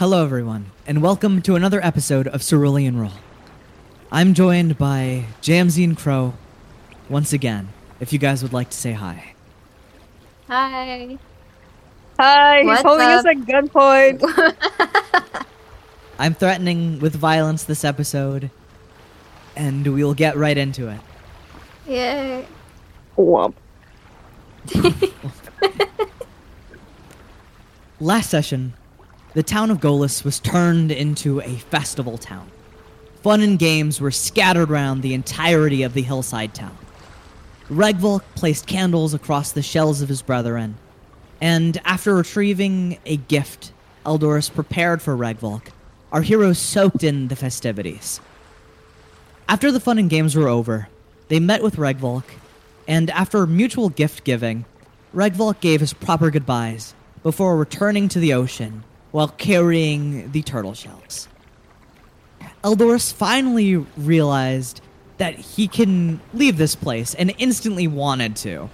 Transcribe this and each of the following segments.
Hello, everyone, and welcome to another episode of Cerulean Roll. I'm joined by Jamzine Crow once again, if you guys would like to say hi. Hi. Hi, What's he's holding us at gunpoint. I'm threatening with violence this episode, and we'll get right into it. Yay. Whomp. Last session, the town of Golis was turned into a festival town. Fun and games were scattered around the entirety of the hillside town. Regvolk placed candles across the shells of his brethren, and after retrieving a gift Eldorus prepared for Regvolk, our heroes soaked in the festivities. After the fun and games were over, they met with Regvolk, and after mutual gift giving, Regvolk gave his proper goodbyes before returning to the ocean while carrying the turtle shells. Eldorus finally realized that he can leave this place and instantly wanted to.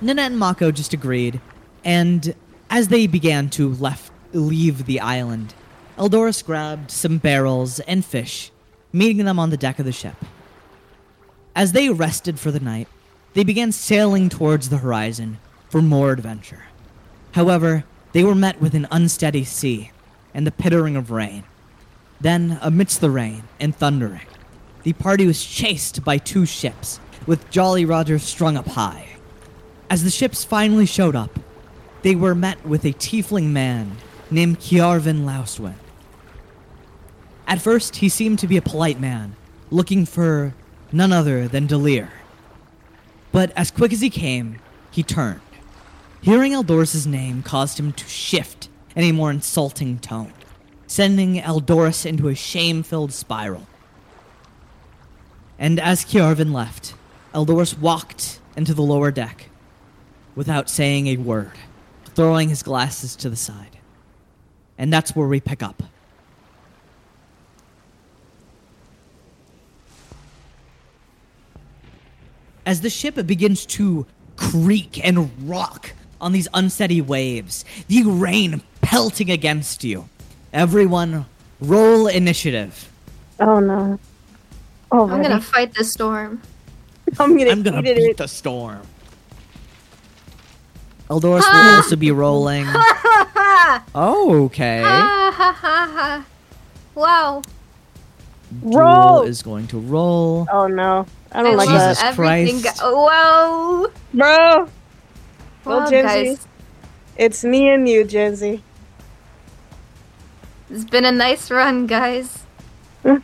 Nanette and Mako just agreed, and as they began to left, leave the island, Eldorus grabbed some barrels and fish, meeting them on the deck of the ship. As they rested for the night, they began sailing towards the horizon for more adventure. However, they were met with an unsteady sea and the pittering of rain. Then, amidst the rain and thundering, the party was chased by two ships, with Jolly Roger strung up high. As the ships finally showed up, they were met with a tiefling man named Kiarvin Louswin. At first, he seemed to be a polite man, looking for none other than Delir. But as quick as he came, he turned. Hearing Eldorus' name caused him to shift in a more insulting tone, sending Eldorus into a shame filled spiral. And as Kiarvin left, Eldorus walked into the lower deck without saying a word, throwing his glasses to the side. And that's where we pick up. As the ship begins to creak and rock on these unsteady waves, the rain pelting against you, everyone roll initiative. Oh no. Oh, I'm gonna fight the storm. I'm gonna, I'm gonna beat it. the storm. Eldorus will ah! also be rolling. Oh, okay. ha ha ha ha. Wow. Jewel Roll. is going to roll. Oh no. I I don't like love Jesus that. everything. Christ. Go- wow. Bro! Well, Wow, Gen guys. Z, it's me and you, Gen Z. It's been a nice run, guys.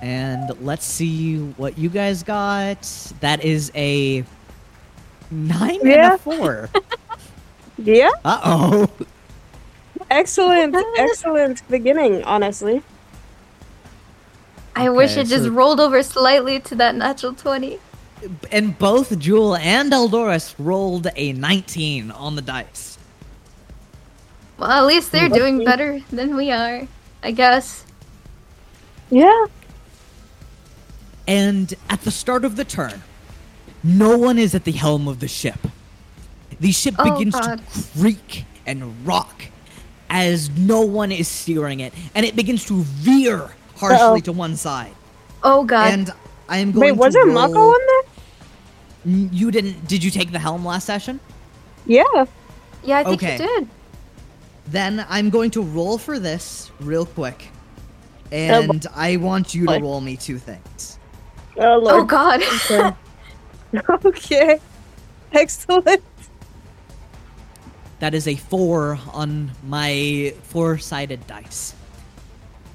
And let's see what you guys got. That is a nine and a four. yeah? Uh oh. Excellent, excellent beginning, honestly. I wish Okay, it just rolled over slightly to that natural 20. And both Jewel and Eldorus rolled a 19 on the dice. Well, at least they're hmm. doing better than we are, I guess. Yeah. And at the start of the turn, no one is at the helm of the ship. The ship Oh, begins God. to creak and rock as no one is steering it, and it begins to veer harshly Uh-oh. to one side. Oh god. And I am going Wait, was to there roll- Mako in there? N- You didn't? Did you take the helm last session? Yeah. yeah, I think okay. you did. Then I'm going to roll for this real quick, oh, and I want you to roll me two things. Oh, Oh god. Okay. okay. Excellent. That is a four on my four-sided dice.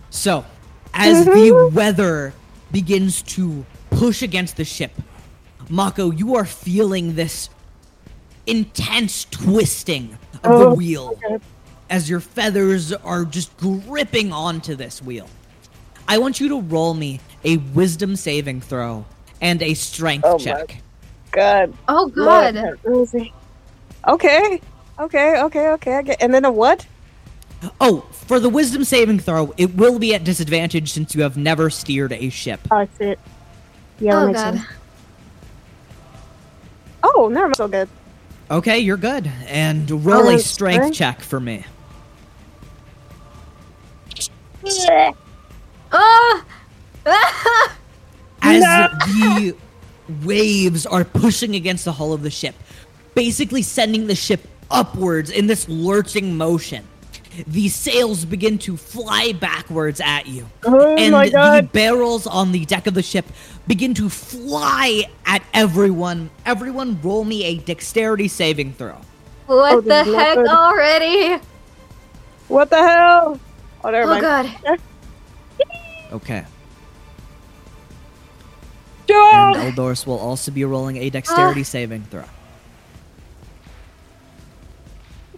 So, as the mm-hmm. weather begins to push against the ship, Mako, you are feeling this intense twisting of the Oh, wheel okay. as your feathers are just gripping onto this wheel. I want you to roll me a wisdom saving throw and a strength Oh my check. God. oh Lord god. have. Okay. Okay, okay, okay. I get, and then a what? Oh, for the wisdom saving throw, it will be at disadvantage since you have never steered a ship. Oh, I see it. Yeah, that Oh makes god. sense. Oh, never mind. So good. Okay, you're good. And roll a strength strength? check for me. Ah! as the waves are pushing against the hull of the ship, basically sending the ship upwards in this lurching motion. The sails begin to fly backwards at you. Oh and the barrels on the deck of the ship begin to fly at everyone. Everyone roll me a dexterity saving throw. what Oh, the this is not heck good. already? What the hell? Oh, never Oh mind. god. Okay. Joel! And Eldorus will also be rolling a dexterity ah. saving throw.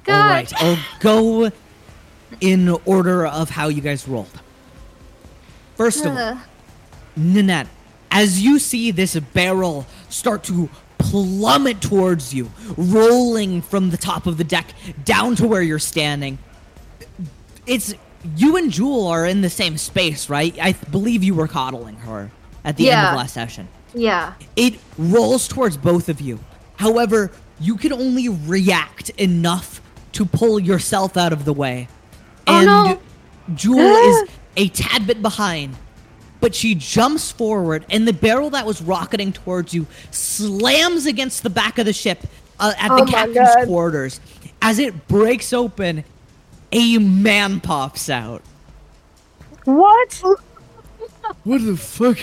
God. All right, I'll go in order of how you guys rolled. First of uh. all, Ugh. Nanette, as you see this barrel start to plummet towards you, rolling from the top of the deck down to where you're standing, it's you and Jewel are in the same space, right? I believe you were coddling her at the end Yeah. of last session. Yeah. It rolls towards both of you. However, you can only react enough to pull yourself out of the way. Oh, And no. Jewel is a tad bit behind, but she jumps forward, and the barrel that was rocketing towards you slams against the back of the ship uh, at Oh the captain's God. quarters. As it breaks open, a man pops out. What? What the fuck?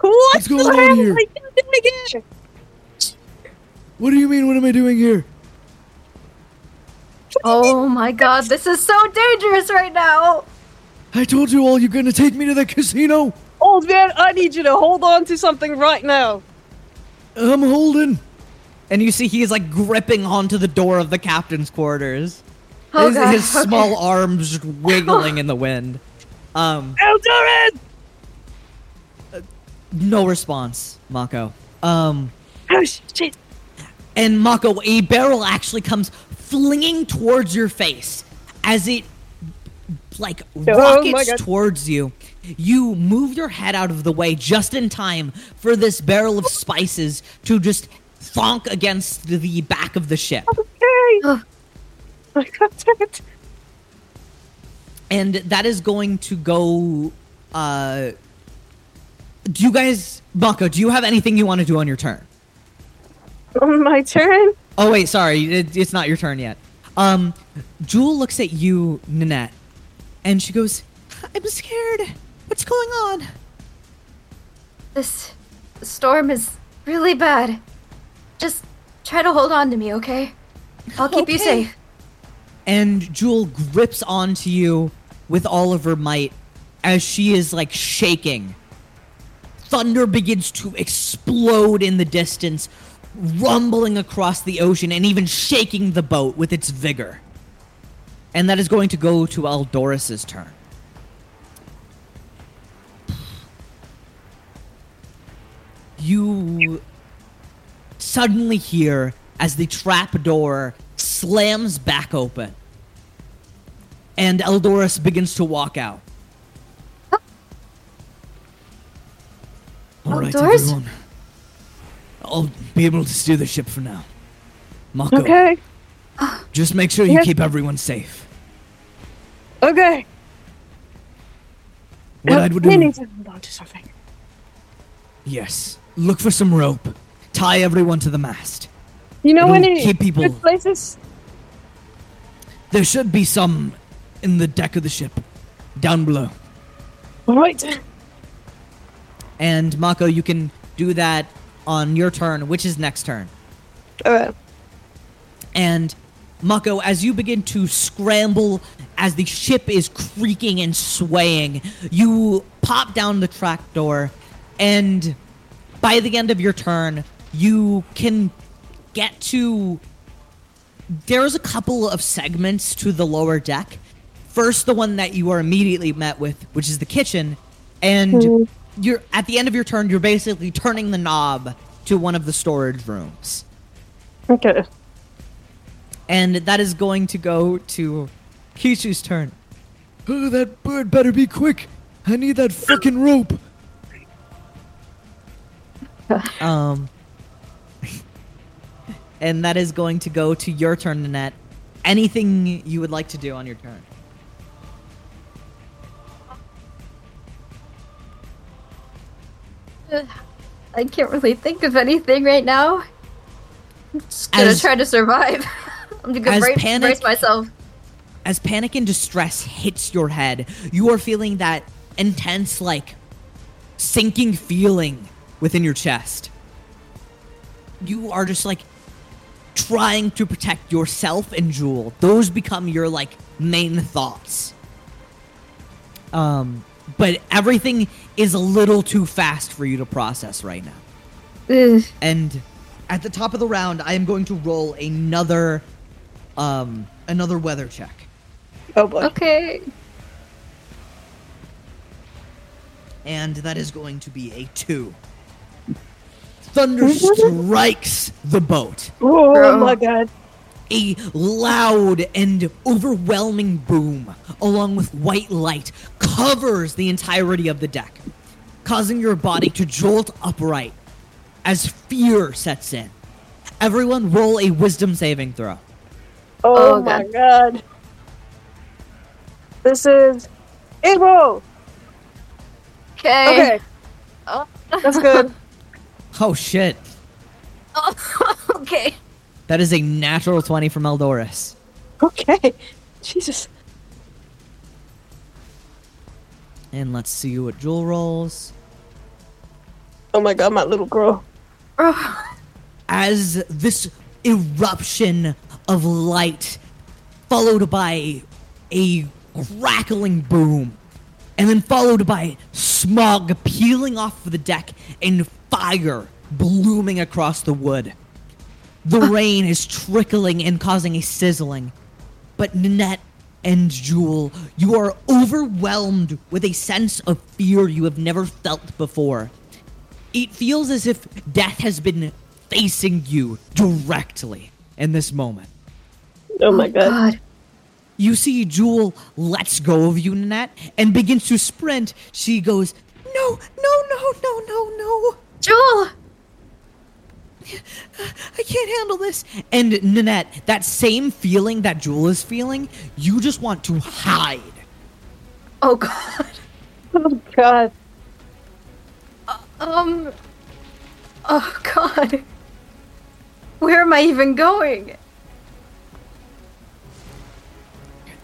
What? What's going the on hell here? am I doing again? What do you mean? What am I doing here? Oh my god, this is so dangerous right now. I told you all you're gonna take me to the casino. Old man, I need you to hold on to something right now. I'm holding. And you see he's like gripping onto the door of the captain's quarters. Oh his god. his okay. small arms wiggling in the wind. Um, Eldoran! no response, Mako. Um, Oh, shit. and Mako, a barrel actually comes flinging towards your face as it like Oh my rockets God. towards you. You move your head out of the way just in time for this barrel of spices to just thonk against the back of the ship. Okay. Ugh. I got it. and that is going to go uh do you guys Mako, do you have anything you want to do on your turn? On my turn? Oh wait, sorry, it, it's not your turn yet. Um Jewel looks at you, Nanette, and she goes, I'm scared. What's going on? This storm is really bad. Just try to hold on to me, okay? I'll keep you safe. And Jewel grips onto you with all of her might as she is like shaking. Thunder begins to explode in the distance, rumbling across the ocean and even shaking the boat with its vigor. And that is going to go to Eldorus's turn. You suddenly hear as the trap door slams back open and Eldorus begins to walk out. All right, everyone. I'll be able to steer the ship for now. Mako, Okay. just make sure you Yes. keep everyone safe. Okay. What I would we do, need to hold on to something. yes, look for some rope, tie everyone to the mast. You know It'll any keep people- good places? There should be some in the deck of the ship, down below. All right. And Mako, you can do that on your turn, which is next turn. Okay. And Mako, as you begin to scramble as the ship is creaking and swaying, you pop down the track door, and by the end of your turn, you can get to. There's a couple of segments to the lower deck. First, the one that you are immediately met with, which is the kitchen, and hmm. you're at the end of your turn, you're basically turning the knob to one of the storage rooms Okay. And that is going to go to Kishi's turn. Oh, that bird better be quick. I need that fucking rope. Um, and that is going to go to your turn, Nanette. Anything you would like to do on your turn? I can't really think of anything right now. I'm just gonna As- try to survive. I'm gonna as brace, panic- brace myself. As panic and distress hits your head, you are feeling that intense, like, sinking feeling within your chest. You are just like trying to protect yourself and Jewel. Those become your like main thoughts. Um, but everything is a little too fast for you to process right now. Ugh. And at the top of the round, I am going to roll another, um, another weather check. Oh boy. Okay. and that is going to be a two. Thunder strikes the boat. Oh Bro. my god. A loud and overwhelming boom, along with white light, covers the entirety of the deck, causing your body to jolt upright as fear sets in. Everyone, roll a wisdom saving throw. Oh, Oh, my God. god. This is April. Okay. Okay, Oh. that's good. Oh shit. okay. That is a natural 20 from Eldorus. okay. Jesus. And let's see what Jewel rolls. Oh my god, my little girl. Oh. as this eruption of light followed by a crackling boom and then followed by smog peeling off the deck and fire blooming across the wood. The rain is trickling and causing a sizzling. But Nanette and Jewel, you are overwhelmed with a sense of fear you have never felt before. It feels as if death has been facing you directly in this moment. Oh my god. God. You see Jewel lets go of you, Nanette, and begins to sprint. She goes, No, no, no, no, no, no. Jewel. I can't handle this. And Nanette, that same feeling that Jewel is feeling, you just want to hide. Oh God. Oh god. Um. Oh God. Where am I even going?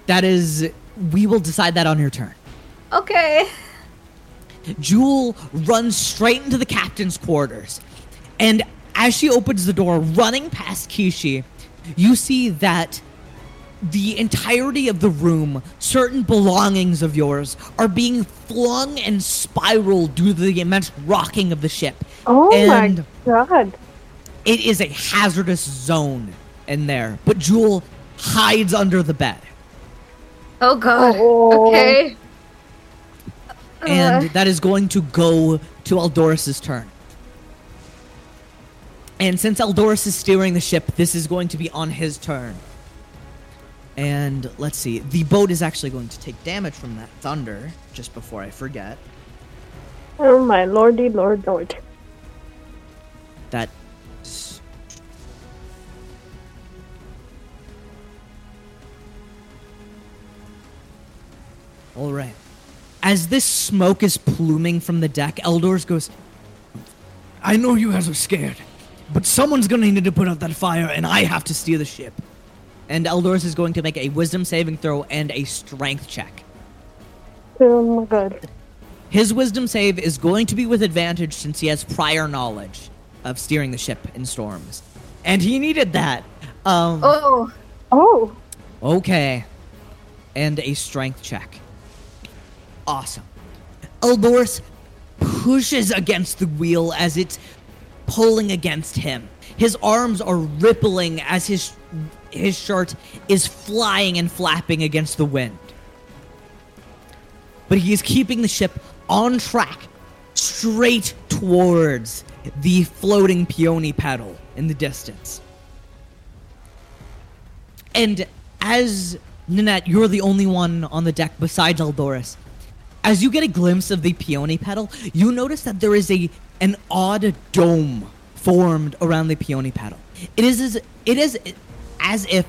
That is, we will decide that on your turn. Okay. Jewel runs straight into the captain's quarters. And as she opens the door, running past Kishi, you see that the entirety of the room, certain belongings of yours, are being flung and spiraled due to the immense rocking of the ship. Oh and my god. it is a hazardous zone in there. But Jewel hides under the bed. Oh God. Oh. Okay. and Uh, that is going to go to Eldorus's turn. And since Eldorus is steering the ship, this is going to be on his turn. And let's see, the boat is actually going to take damage from that thunder, just before I forget. Oh my lordy lord lord. That. Alright. As this smoke is pluming from the deck, Eldors goes, I know you guys are scared, but someone's gonna need to put out that fire, and I have to steer the ship. And Eldors is going to make a wisdom saving throw and a strength check. Oh my god. His wisdom save is going to be with advantage since he has prior knowledge of steering the ship in storms. And he needed that. Um, oh. Oh. Okay. And a strength check. Awesome. Eldorus pushes against the wheel as it's pulling against him. His arms are rippling as his his shirt is flying and flapping against the wind. But he is keeping the ship on track straight towards the floating peony pedal in the distance. And as Nanette, you're the only one on the deck besides Eldorus. As you get a glimpse of the peony pedal, you notice that there is a an odd dome formed around the peony paddle. It is as it is as if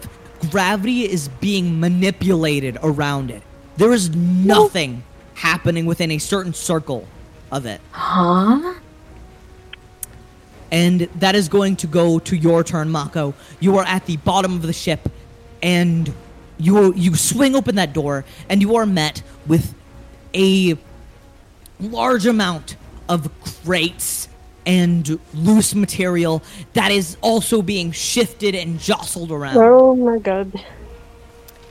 gravity is being manipulated around it. There is nothing happening within a certain circle of it. Huh? and that is going to go to your turn, Mako. You are at the bottom of the ship, and you you swing open that door, and you are met with a large amount of crates and loose material that is also being shifted and jostled around. Oh my god.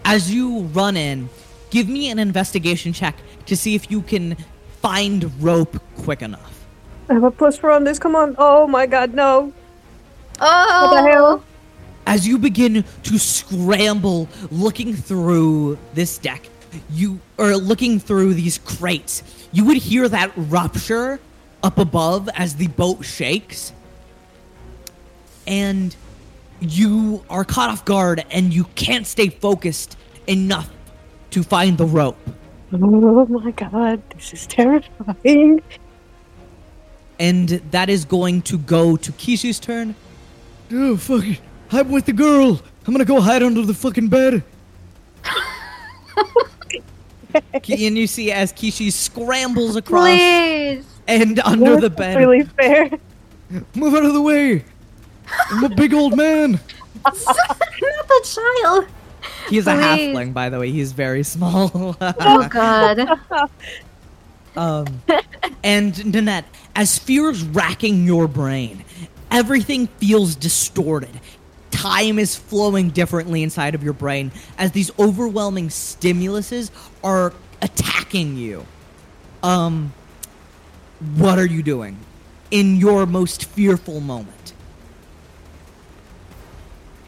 As you run in, give me an investigation check to see if you can find rope quick enough. I have a push for on this. Come on. Oh my god, no. Oh. What the hell? as you begin to scramble looking through this deck you are looking through these crates you would hear that rupture up above as the boat shakes and you are caught off guard and you can't stay focused enough to find the rope Oh my god, this is terrifying. and that is going to go to kishi's turn Oh, fuck it. I'm with the girl. I'm gonna go hide under the fucking bed. And you see as kishi scrambles across Please. and under the bed Really fair. Move out of the way. I'm a big old man. Not the child. He's a halfling, by the way. He's very small. Oh God. um, and Nanette, as fear is racking your brain, everything feels distorted. Time is flowing differently inside of your brain as these overwhelming stimuluses are attacking you. Um, what are you doing in your most fearful moment?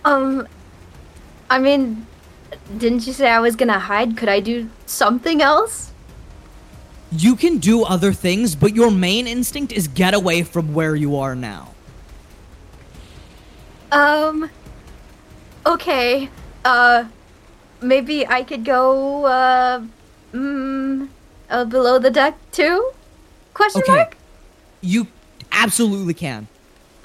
Um, I mean, didn't you say I was gonna hide? Could I do something else? You can do other things, but your main instinct is get away from where you are now. Um. Okay. Uh, maybe I could go. Uh, mm, uh, below the deck too? Question Okay. mark. You absolutely can.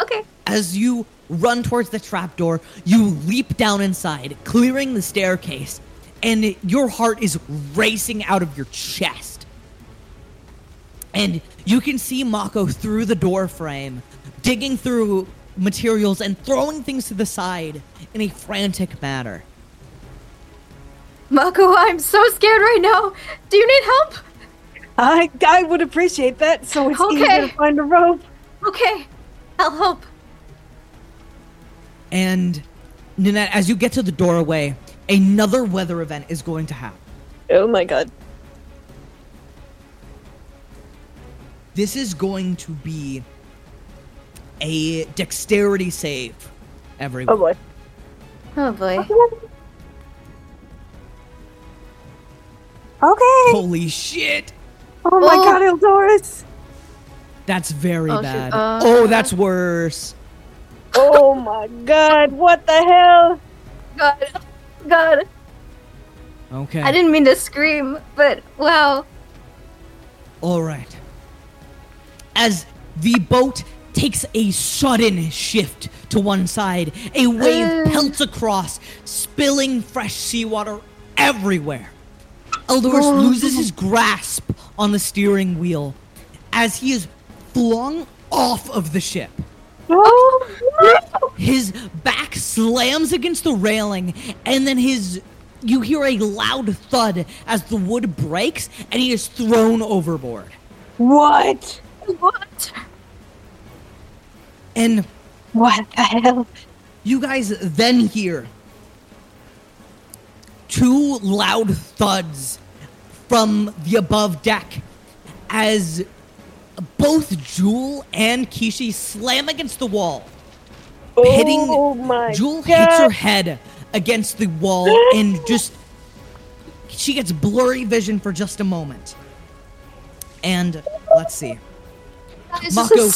Okay. As you run towards the trapdoor, you leap down inside, clearing the staircase, and your heart is racing out of your chest. And you can see Mako through the door frame, digging through materials and throwing things to the side in a frantic manner. Mako, I'm so scared right now. Do you need help? I I would appreciate that. So it's easier to find a rope. Okay, I'll help. And Nanette, as you get to the doorway, another weather event is going to happen. Oh my god. This is going to be a dexterity save, everyone. Oh boy. Oh boy. Okay. Holy shit! Oh my Oh. god, Eldorus. That's very Oh, bad. Uh, oh, that's worse. Oh my god, what the hell? God. God. Okay. I didn't mean to scream, but wow. All right. As the boat takes a sudden shift to one side, a wave Uh. pelts across, spilling fresh seawater everywhere. Eldorus Oh. loses his grasp on the steering wheel as he is flung off of the ship. Oh, His back slams against the railing, and then his you hear a loud thud as the wood breaks, and he is thrown overboard. what? What? And What the hell? you guys then hear two loud thuds from the above deck as both Jewel and Kishi slam against the wall. hitting Oh my Jewel god. hits her head against the wall and just she gets blurry vision for just a moment. And let's see. Mako,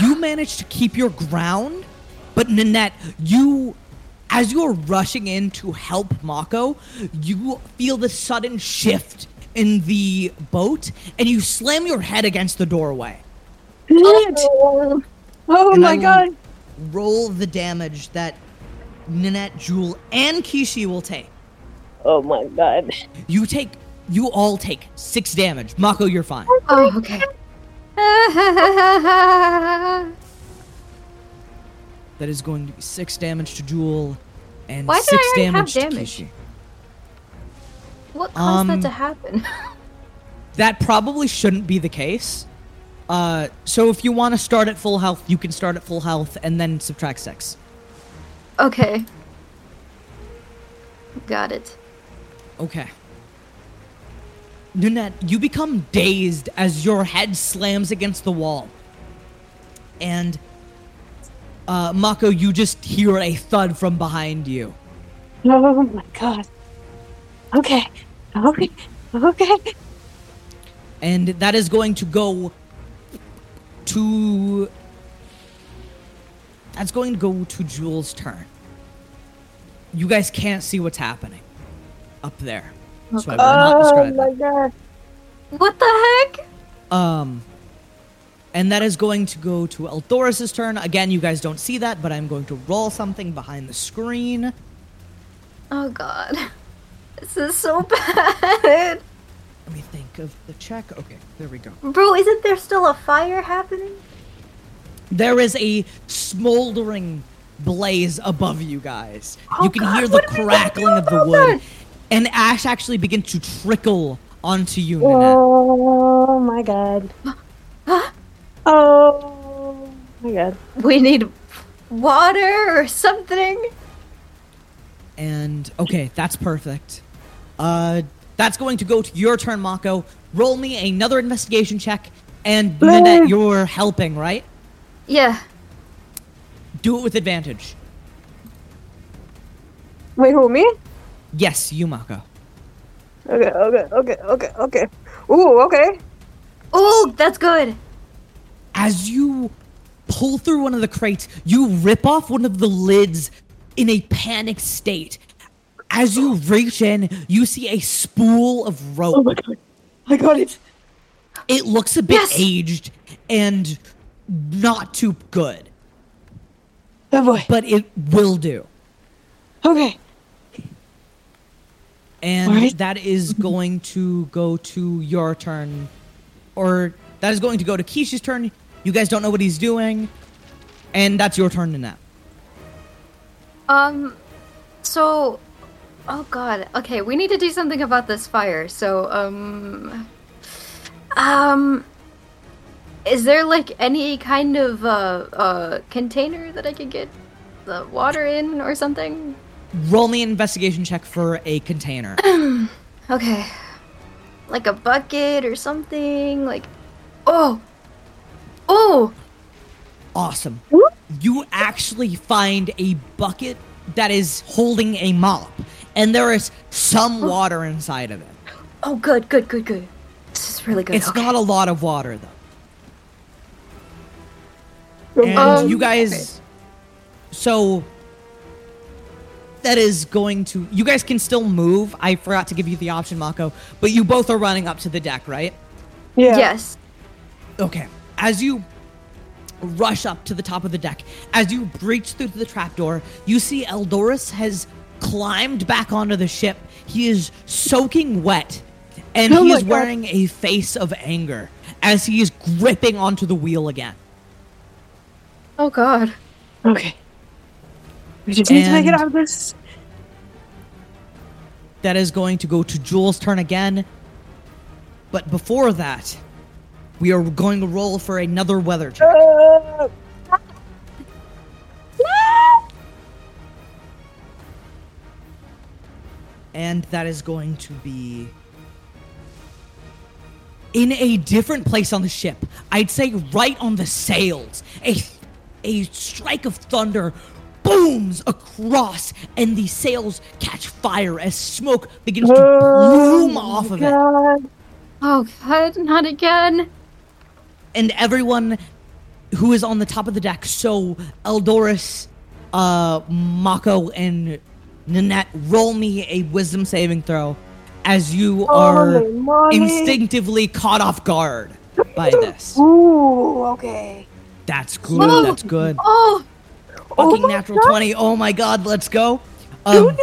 you manage to keep your ground, but Nanette, you as you're rushing in to help Mako, you feel the sudden shift in the boat and you slam your head against the doorway. Oh And my god. Roll the damage that Nanette, Jewel, and Kishi will take. Oh my god. You take. You all take six damage. Mako, you're fine. Oh, okay. That is going to be six damage to Jewel, and Why did six I already have damage, damage? to Kishi. what caused Um, that to happen? That probably shouldn't be the case. Uh, so if you want to start at full health, you can start at full health and then subtract six. okay. Got it. Okay. Nanette, you become dazed as your head slams against the wall. And, uh, Mako, you just hear a thud from behind you. Oh my god. Okay. Okay. Okay. And that is going to go to. That's going to go to Jewel's turn. You guys can't see what's happening up there. So I will not Oh describe my it. god. What the heck? Um, and that is going to go to Eldorus' turn. Again, you guys don't see that, but I'm going to roll something behind the screen. Oh god. This is so bad. Let me think of the check. Okay, there we go. Bro, isn't there still a fire happening? There is a smoldering blaze above you guys. Oh, you can God, hear the what are we gonna crackling of the wood, that? And ash actually begins to trickle onto you, Nanette. Oh my god. Oh my god. We need water or something. And okay, that's perfect. Uh, that's going to go to your turn, Mako. Roll me another investigation check, and Nanette, you're helping, right? Yeah. Do it with advantage. Wait, who me? Yes, you, Mako. Okay, okay, okay, okay, okay. Ooh, okay. Oh, that's good. As you pull through one of the crates, you rip off one of the lids in a panicked state. As you reach in, you see a spool of rope. Oh my god. I got it. It looks a bit Yes! aged and not too good, Oh boy. but it will do. Okay. And Alright. that is going to go to your turn. Or that is going to go to Kishi's turn. You guys don't know what he's doing. And that's your turn to nap. Um, so, oh god. Okay, we need to do something about this fire. So, um, um, is there like any kind of uh uh container that I could get the water in or something? Roll me an investigation check for a container. Okay, like a bucket or something. Like, oh, oh, awesome. You actually find a bucket that is holding a mop. And there is some water inside of it. oh, good, good, good, good. This is really good. It's okay. not a lot of water, though. And Um, you guys. So. That is going to. You guys can still move. I forgot to give you the option, Mako. But you both are running up to the deck, right? Yeah. Yes. Okay. As you rush up to the top of the deck, as you breach through the trapdoor, you see Eldorus has climbed back onto the ship. He is soaking wet, and Oh he is God. wearing a face of anger as he is gripping onto the wheel again. Oh god. Okay. We just need to make it out of this. That is going to go to Jewel's turn again. But before that, we are going to roll for another weather check. Uh, and that is going to be in a different place on the ship. I'd say right on the sails. A a strike of thunder booms across, and the sails catch fire as smoke begins to bloom off of it. God. Oh god, not again. and everyone who is on the top of the deck. So Eldorus, uh, Mako, and Nanette, roll me a wisdom saving throw as you are instinctively caught off guard by this. Ooh, okay. That's good. Whoa. That's good. Oh, Oh Fucking my natural God. 20. Oh my god, let's go. Um,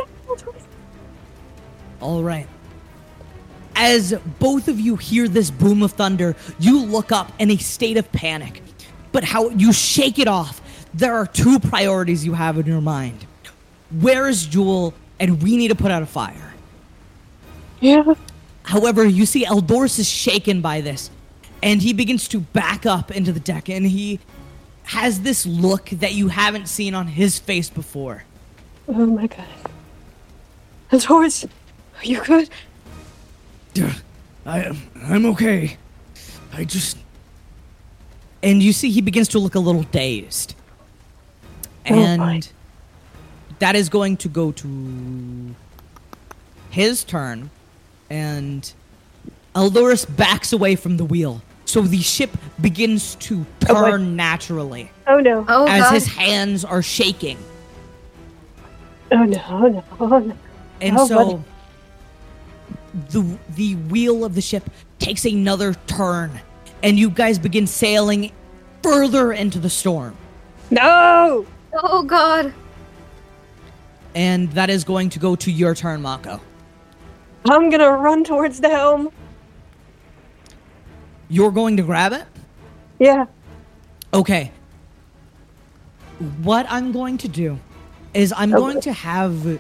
all right. As both of you hear this boom of thunder, you look up in a state of panic. But how you shake it off. There are two priorities you have in your mind. Where is Jewel? And we need to put out a fire. Yeah. However, you see Eldorus is shaken by this, and he begins to back up into the deck, and he has this look that you haven't seen on his face before. Oh my god. And Horace, are you good? Yeah, I am. I'm okay. I just. And you see he begins to look a little dazed. Oh And my. that is going to go to his turn, and Eldorus backs away from the wheel. So the ship begins to Oh turn naturally Oh no. oh as god. his hands are shaking. Oh no. Oh no. Oh no. And Oh, so buddy. the the wheel of the ship takes another turn and you guys begin sailing further into the storm. No! oh god. And that is going to go to your turn, Mako. I'm gonna run towards the helm. You're going to grab it? Yeah. Okay. What I'm going to do is I'm Okay. going to have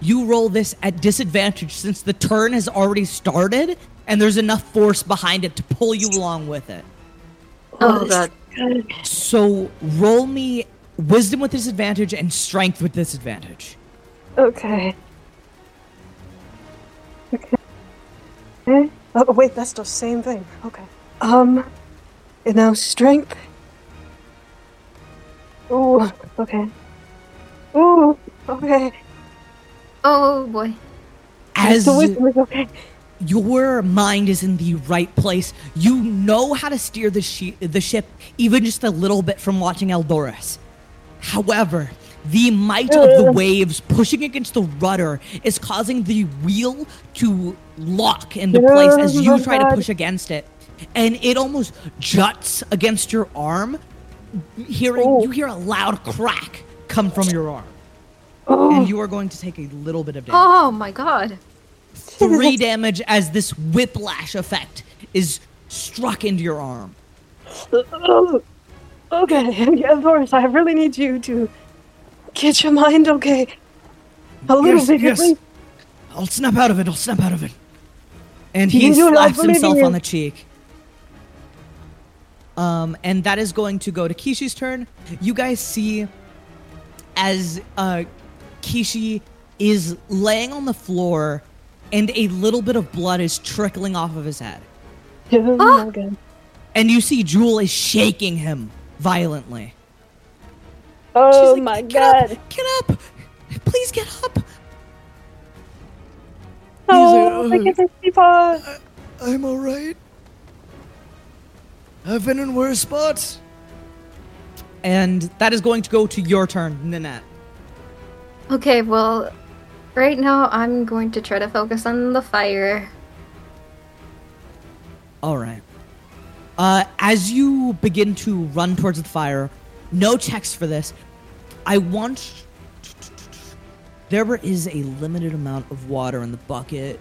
you roll this at disadvantage since the turn has already started and there's enough force behind it to pull you along with it. Oh, oh god. God. So roll me wisdom with disadvantage and strength with disadvantage. Okay. Okay. Okay. Oh wait, that's the same thing. Okay. Um. And now strength. Ooh. Okay. Ooh. Okay. Oh boy. As the wisdom is okay. your mind is in the right place, you know how to steer the, shi the ship even just a little bit from watching Eldorus. However, the might of the waves pushing against the rudder is causing the wheel to lock into place as Oh you try to push against it. And it almost juts against your arm. Hearing Oh. you hear a loud crack come from your arm. Oh. And you are going to take a little bit of damage. Oh my god. Three damage as this whiplash effect is struck into your arm. Oh. Okay. Yeah, Boris, I really need you to get your mind okay. A little Yes, bit, yes. I'll snap out of it. I'll snap out of it. And he can do it, I slaps himself on the cheek. Um, and that is going to go to Kishi's turn. You guys see as uh, Kishi is laying on the floor and a little bit of blood is trickling off of his head. Oh Ah. And you see Jewel is shaking him violently. Oh She's like, my "Get god. Up, get up! Please get up! Oh, He's my like, goodness, people. I'm alright. I've been in worse spots. And that is going to go to your turn, Nanette. Okay, well, right now I'm going to try to focus on the fire. All right. Uh, as you begin to run towards the fire, no checks for this. I want. There is a limited amount of water in the bucket.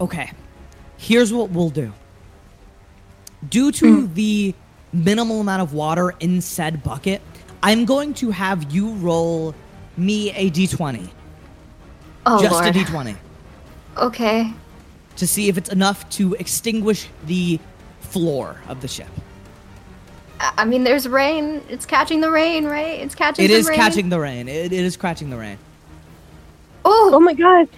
Okay. Here's what we'll do. Due to hmm. the minimal amount of water in said bucket, I'm going to have you roll me a d20. Oh just lord. a d20 Okay. to see if it's enough to extinguish the floor of the ship. I I mean, there's rain. It's catching the rain, right? It's catching. It the is rain. catching the rain. It, it is catching the rain. Oh Oh, my god.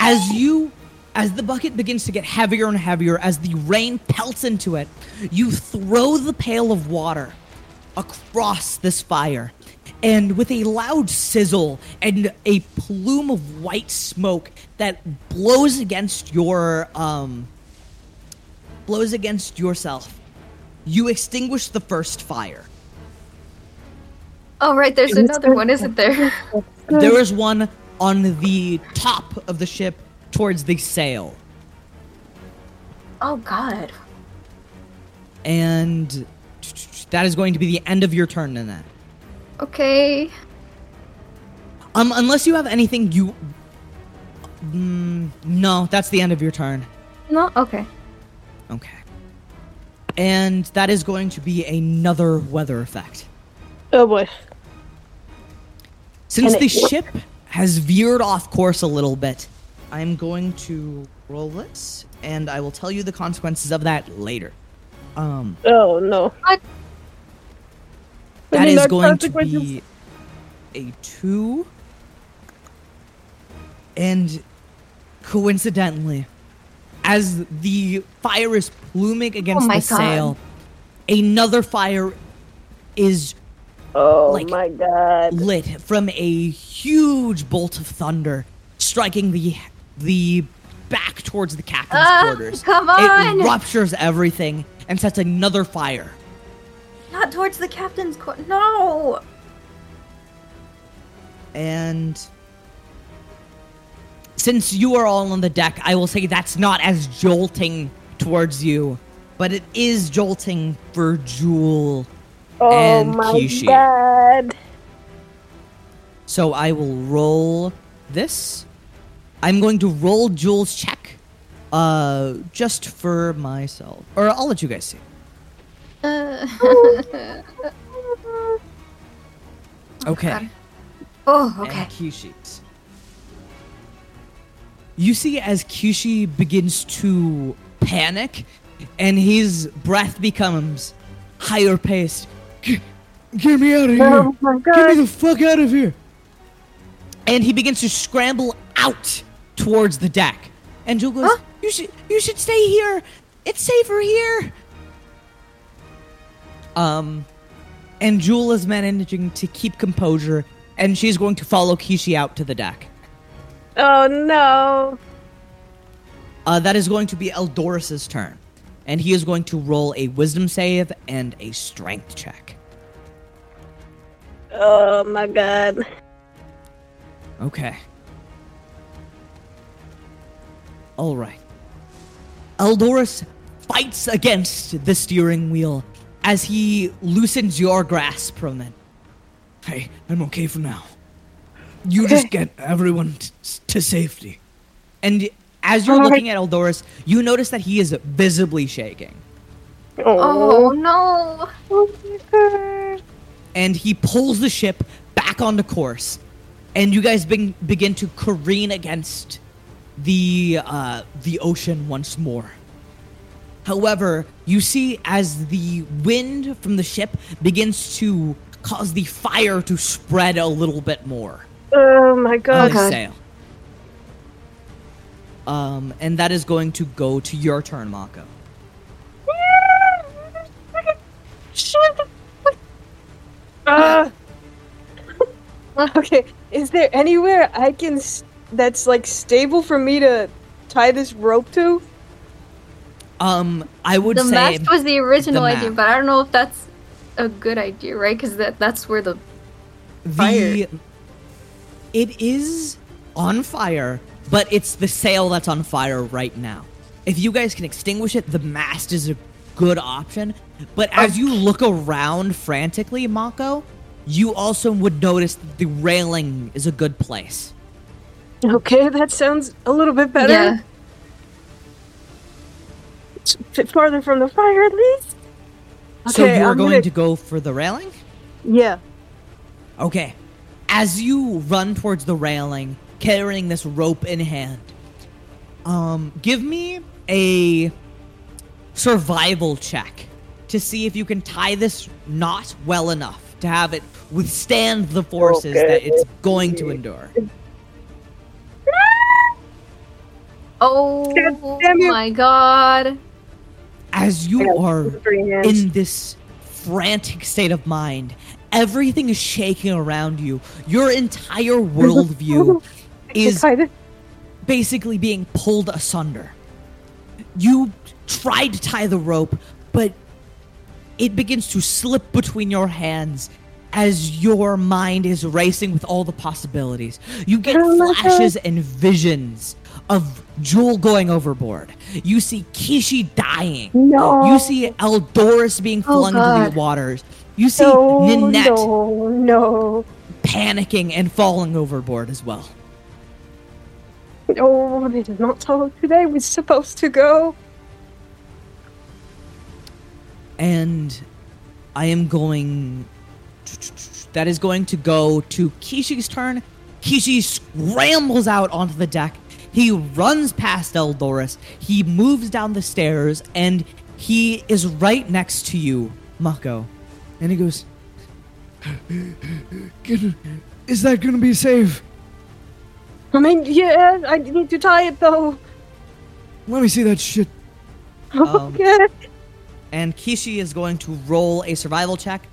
As you, as the bucket begins to get heavier and heavier, as the rain pelts into it, you throw the pail of water across this fire. And with a loud sizzle and a plume of white smoke that blows against your um blows against yourself, you extinguish the first fire. oh right. There's another one, isn't there? There is one on the top of the ship towards the sail. oh god. and that is going to be the end of your turn in that. Okay. Um, unless you have anything you. Mm, no, that's the end of your turn. No. Okay. Okay. And that is going to be another weather effect. Oh boy. Since the work? ship has veered off course a little bit, I'm going to roll this, and I will tell you the consequences of that later. Um, Oh no. What? I that mean, is going to be a two, and coincidentally, as the fire is pluming against Oh my the God. sail, another fire is Oh like- my god. lit from a huge bolt of thunder, striking the the back towards the captain's Ah, quarters. come on! It ruptures everything and sets another fire. Not towards the captain's quarters. No. And since you are all on the deck, I will say that's not as jolting towards you, but it is jolting for Jewel. Oh and my Kishi. god. So I will roll this. I'm going to roll Jewel's check, uh, just for myself, or I'll let you guys see. Uh, Okay. God. oh. Okay. and Kishi's. You see as Kishi begins to panic and his breath becomes higher paced. "G- Get me out of here! Oh Get me the fuck out of here! And he begins to scramble out towards the deck. And Jewel goes, Huh? You should you should stay here. It's safer here. Um and Jewel is managing to keep composure, and she's going to follow Kishi out to the deck. Oh no. Uh, that is going to be Eldorus's turn, and he is going to roll a Wisdom save and a Strength check. Oh my god. Okay. All right. Eldorus fights against the steering wheel as he loosens your grasp from it. Hey, I'm okay for now. You just get everyone t- to safety. And as you're Alright. looking at Eldorus, you notice that he is visibly shaking. Oh Oh. no. oh and he pulls the ship back onto course, and you guys beg- begin to careen against the uh, the ocean once more. However, you see as the wind from the ship begins to cause the fire to spread a little bit more Oh my god. Okay. sail. Um, and that is going to go to your turn, Mako. Uh, okay, is there anywhere I can s- that's like stable for me to tie this rope to? Um, I would say The say mast was the original the idea, but I don't know if that's a good idea, right? Because that that's where the the fire. it is on fire but it's the sail that's on fire right now if you guys can extinguish it the mast is a good option but as you look around frantically mako you also would notice that the railing is a good place Okay, that sounds a little bit better. yeah. It's a bit farther from the fire at least. so Okay, you're I'm going gonna- to go for the railing Yeah. Okay. As you run towards the railing, carrying this rope in hand, um, give me a survival check to see if you can tie this knot well enough to have it withstand the forces that it's going to endure. Oh God my god. As you are in this frantic state of mind, everything is shaking around you. Your entire worldview is basically being pulled asunder. You tried to tie the rope, but it begins to slip between your hands as your mind is racing with all the possibilities. You get Oh flashes and visions of Jewel going overboard. You see Kishi dying. No. You see Eldorus being Oh, flung into the waters. You see No, Nanette no, no. panicking and falling overboard as well. No, they did not tell us today we're supposed to go. And I am going. That is going to go to Kishi's turn. Kishi scrambles out onto the deck. He runs past Eldorus. He moves down the stairs, and he is right next to you, Mako. And he goes, Get- Is that gonna be safe? I mean, yeah, I need to tie it though. Let me see that shit. Um, okay. and Kishi is going to roll a survival check.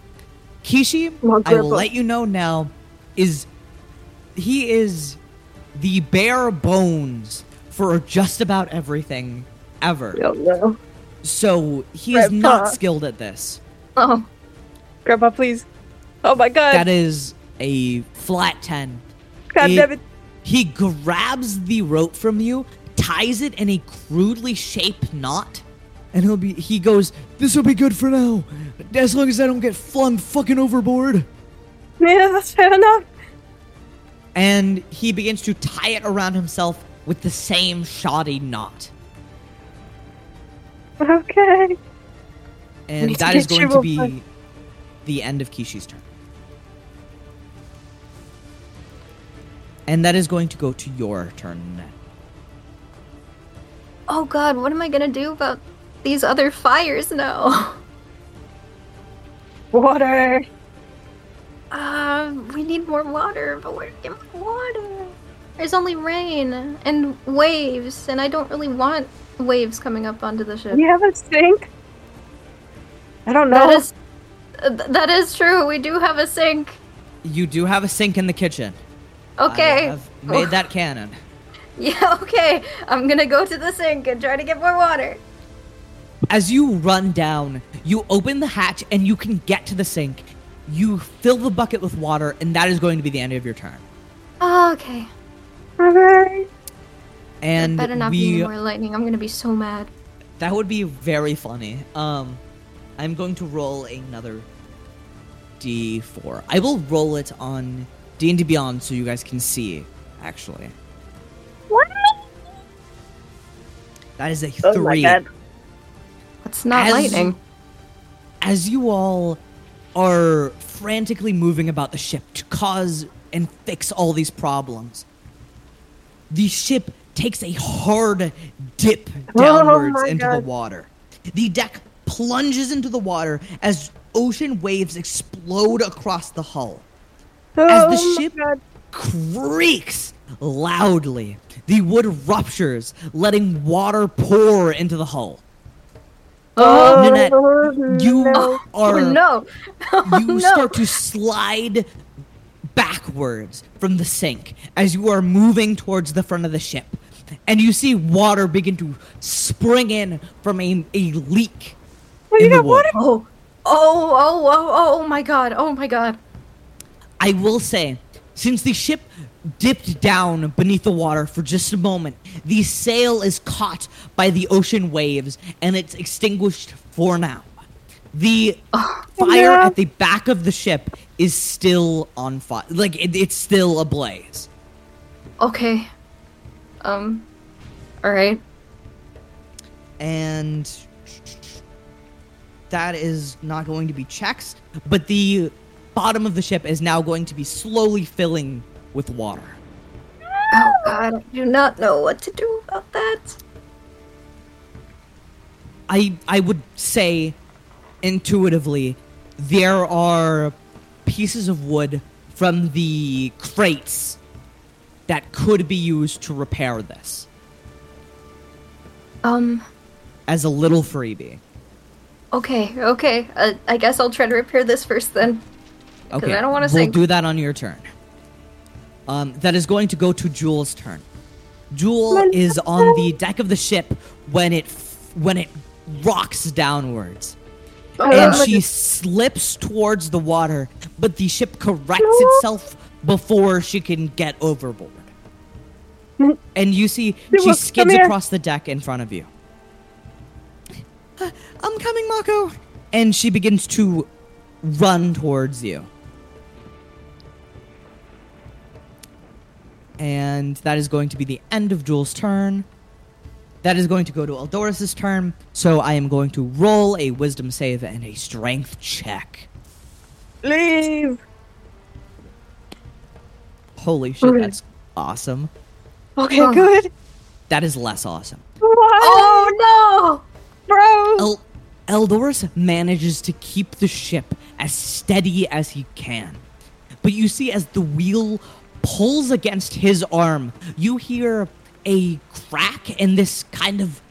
Kishi, I will let you know now, is he is the bare bones for just about everything ever. So he is Grandpa. not skilled at this. Oh, Grandpa, please. Oh my god. That is a flat 10. god it- damn it. He grabs the rope from you, ties it in a crudely shaped knot, and he'll be he goes, This will be good for now. As long as I don't get flung fucking overboard. Yeah, that's fair enough. And he begins to tie it around himself with the same shoddy knot. Okay. And Need to that is get going to a be fun- the end of Kishi's turn. And that is going to go to your turn. Ned. oh God, what am I gonna do about these other fires now? Water. Uh, we need more water, but where to get more water? There's only rain and waves, and I don't really want waves coming up onto the ship. We have a sink. I don't know. That is, th- that is true. We do have a sink. You do have a sink in the kitchen. Okay. I have made that canon. Yeah. Okay. I'm gonna go to the sink and try to get more water. As you run down, you open the hatch and you can get to the sink. You fill the bucket with water, and that is going to be the end of your turn. Okay. Okay. And Better not be we more lightning. I'm gonna be so mad. That would be very funny. Um, I'm going to roll another D4. I will roll it on D&D Beyond so you guys can see, actually. What? That is a three. Oh my three. god. It's not As- lightning. As you all are frantically moving about the ship to cause and fix all these problems, the ship takes a hard dip Oh downwards my into the water. The deck plunges into the water as ocean waves explode across the hull. As the Oh ship God. creaks loudly, the wood ruptures, letting water pour into the hull. Oh, Nanette, you no. are oh no! Oh, you no. start to slide backwards from the sink as you are moving towards the front of the ship. And you see water begin to spring in from a, a leak Oh, you got water? Oh, oh, oh, oh, oh my god! Oh my god! I will say, since the ship dipped down beneath the water for just a moment, the sail is caught by the ocean waves and it's extinguished for now. The fire no. at the back of the ship is still on fire. Like, it, it's still ablaze. Okay. Um. All right. And that is not going to be checked, but the bottom of the ship is now going to be slowly filling with water. Oh god! I do not know what to do about that. I I would say intuitively there are pieces of wood from the crates that could be used to repair this Um. as a little freebie. Okay. Okay. Uh, I guess I'll try to repair this first then. Okay, I don't wanna we'll sink. do that on your turn. Um, that is going to go to Jewel's turn. Jewel is on the deck of the ship when it f- when it rocks downwards. and she slips towards the water, but the ship corrects itself before she can get overboard. And you see she skids across the deck in front of you. "Uh, I'm coming, Mako. And she begins to run towards you. And that is going to be the end of Jewel's turn. That is going to go to Eldorus's turn. So I am going to roll a wisdom save and a strength check. Leave. Holy shit, Okay. that's awesome. Okay, Oh. good. That is less awesome. What? Oh no! bro. El- Eldorus manages to keep the ship as steady as he can. But you see, as the wheel pulls against his arm, you hear a crack and this kind of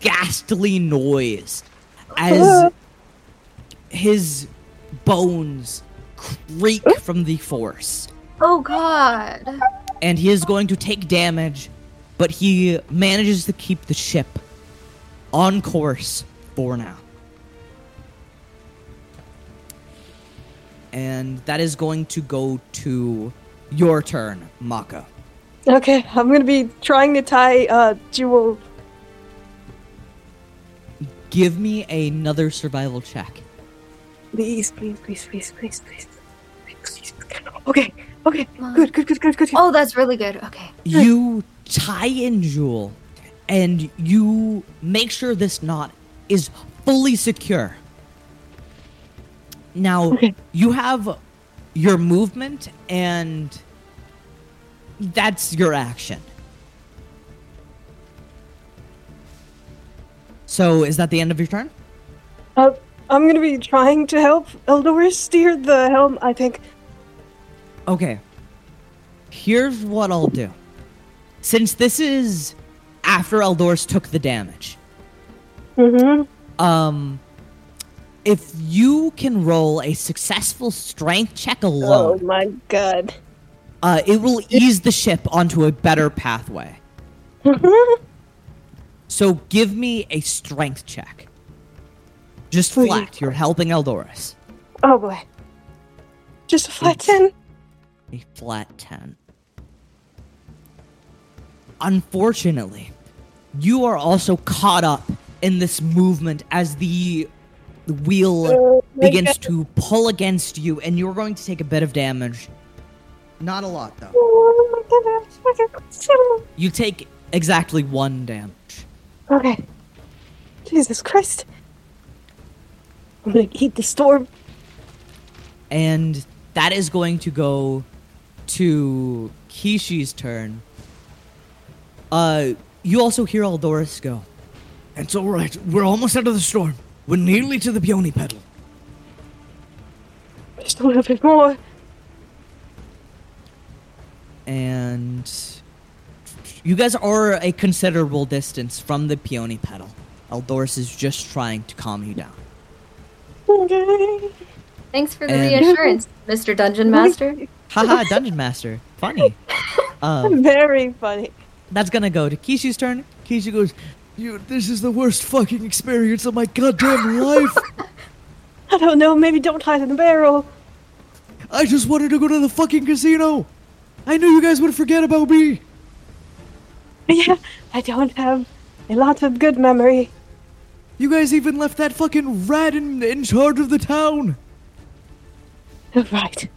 ghastly noise as his bones creak from the force. Oh god! And he is going to take damage, but he manages to keep the ship on course for now. And that is going to go to your turn, Mako. Okay, I'm gonna be trying to tie uh Jewel. Give me another survival check. Please, please, please, please, please, please. please. Okay, okay, good, good, good, good, good. Oh, that's really good. Okay. You tie in Jewel, and you make sure this knot is fully secure. Now, Okay. you have your movement, and that's your action. So, is that the end of your turn? Uh, I'm gonna be trying to help Eldorus steer the helm. I think. Okay. Here's what I'll do. Since this is after Eldorus took the damage, Mm-hmm. um, if you can roll a successful strength check alone, Oh my god. uh, it will ease the ship onto a better pathway. So give me a strength check. Just Please. flat. You're helping Eldorus. oh boy. Just a flat ten. A flat 10. Unfortunately, you are also caught up in this movement as the wheel Oh begins God. to pull against you, and you're going to take a bit of damage. Not a lot, though. Oh. You take exactly one damage. Okay. Jesus Christ. I'm gonna eat the storm. And that is going to go to Kishi's turn. Uh, you also hear Eldorus go. It's all right. We're almost out of the storm. We're nearly to the peony pedal. Just a little bit more. and you guys are a considerable distance from the peony pedal. Eldorus is just trying to calm you down. Okay. Thanks for the And- reassurance, Mr. Dungeon Master. Haha, Dungeon Master. Funny. Um, Very funny. that's gonna go to Kishi's turn. Kishi goes, you, this is the worst fucking experience of my goddamn life. I don't know, maybe don't hide in the barrel. I just wanted to go to the fucking casino. I knew you guys would forget about me. Yeah, I don't have a lot of good memory. You guys even left that fucking rat in, in charge of the town. Right.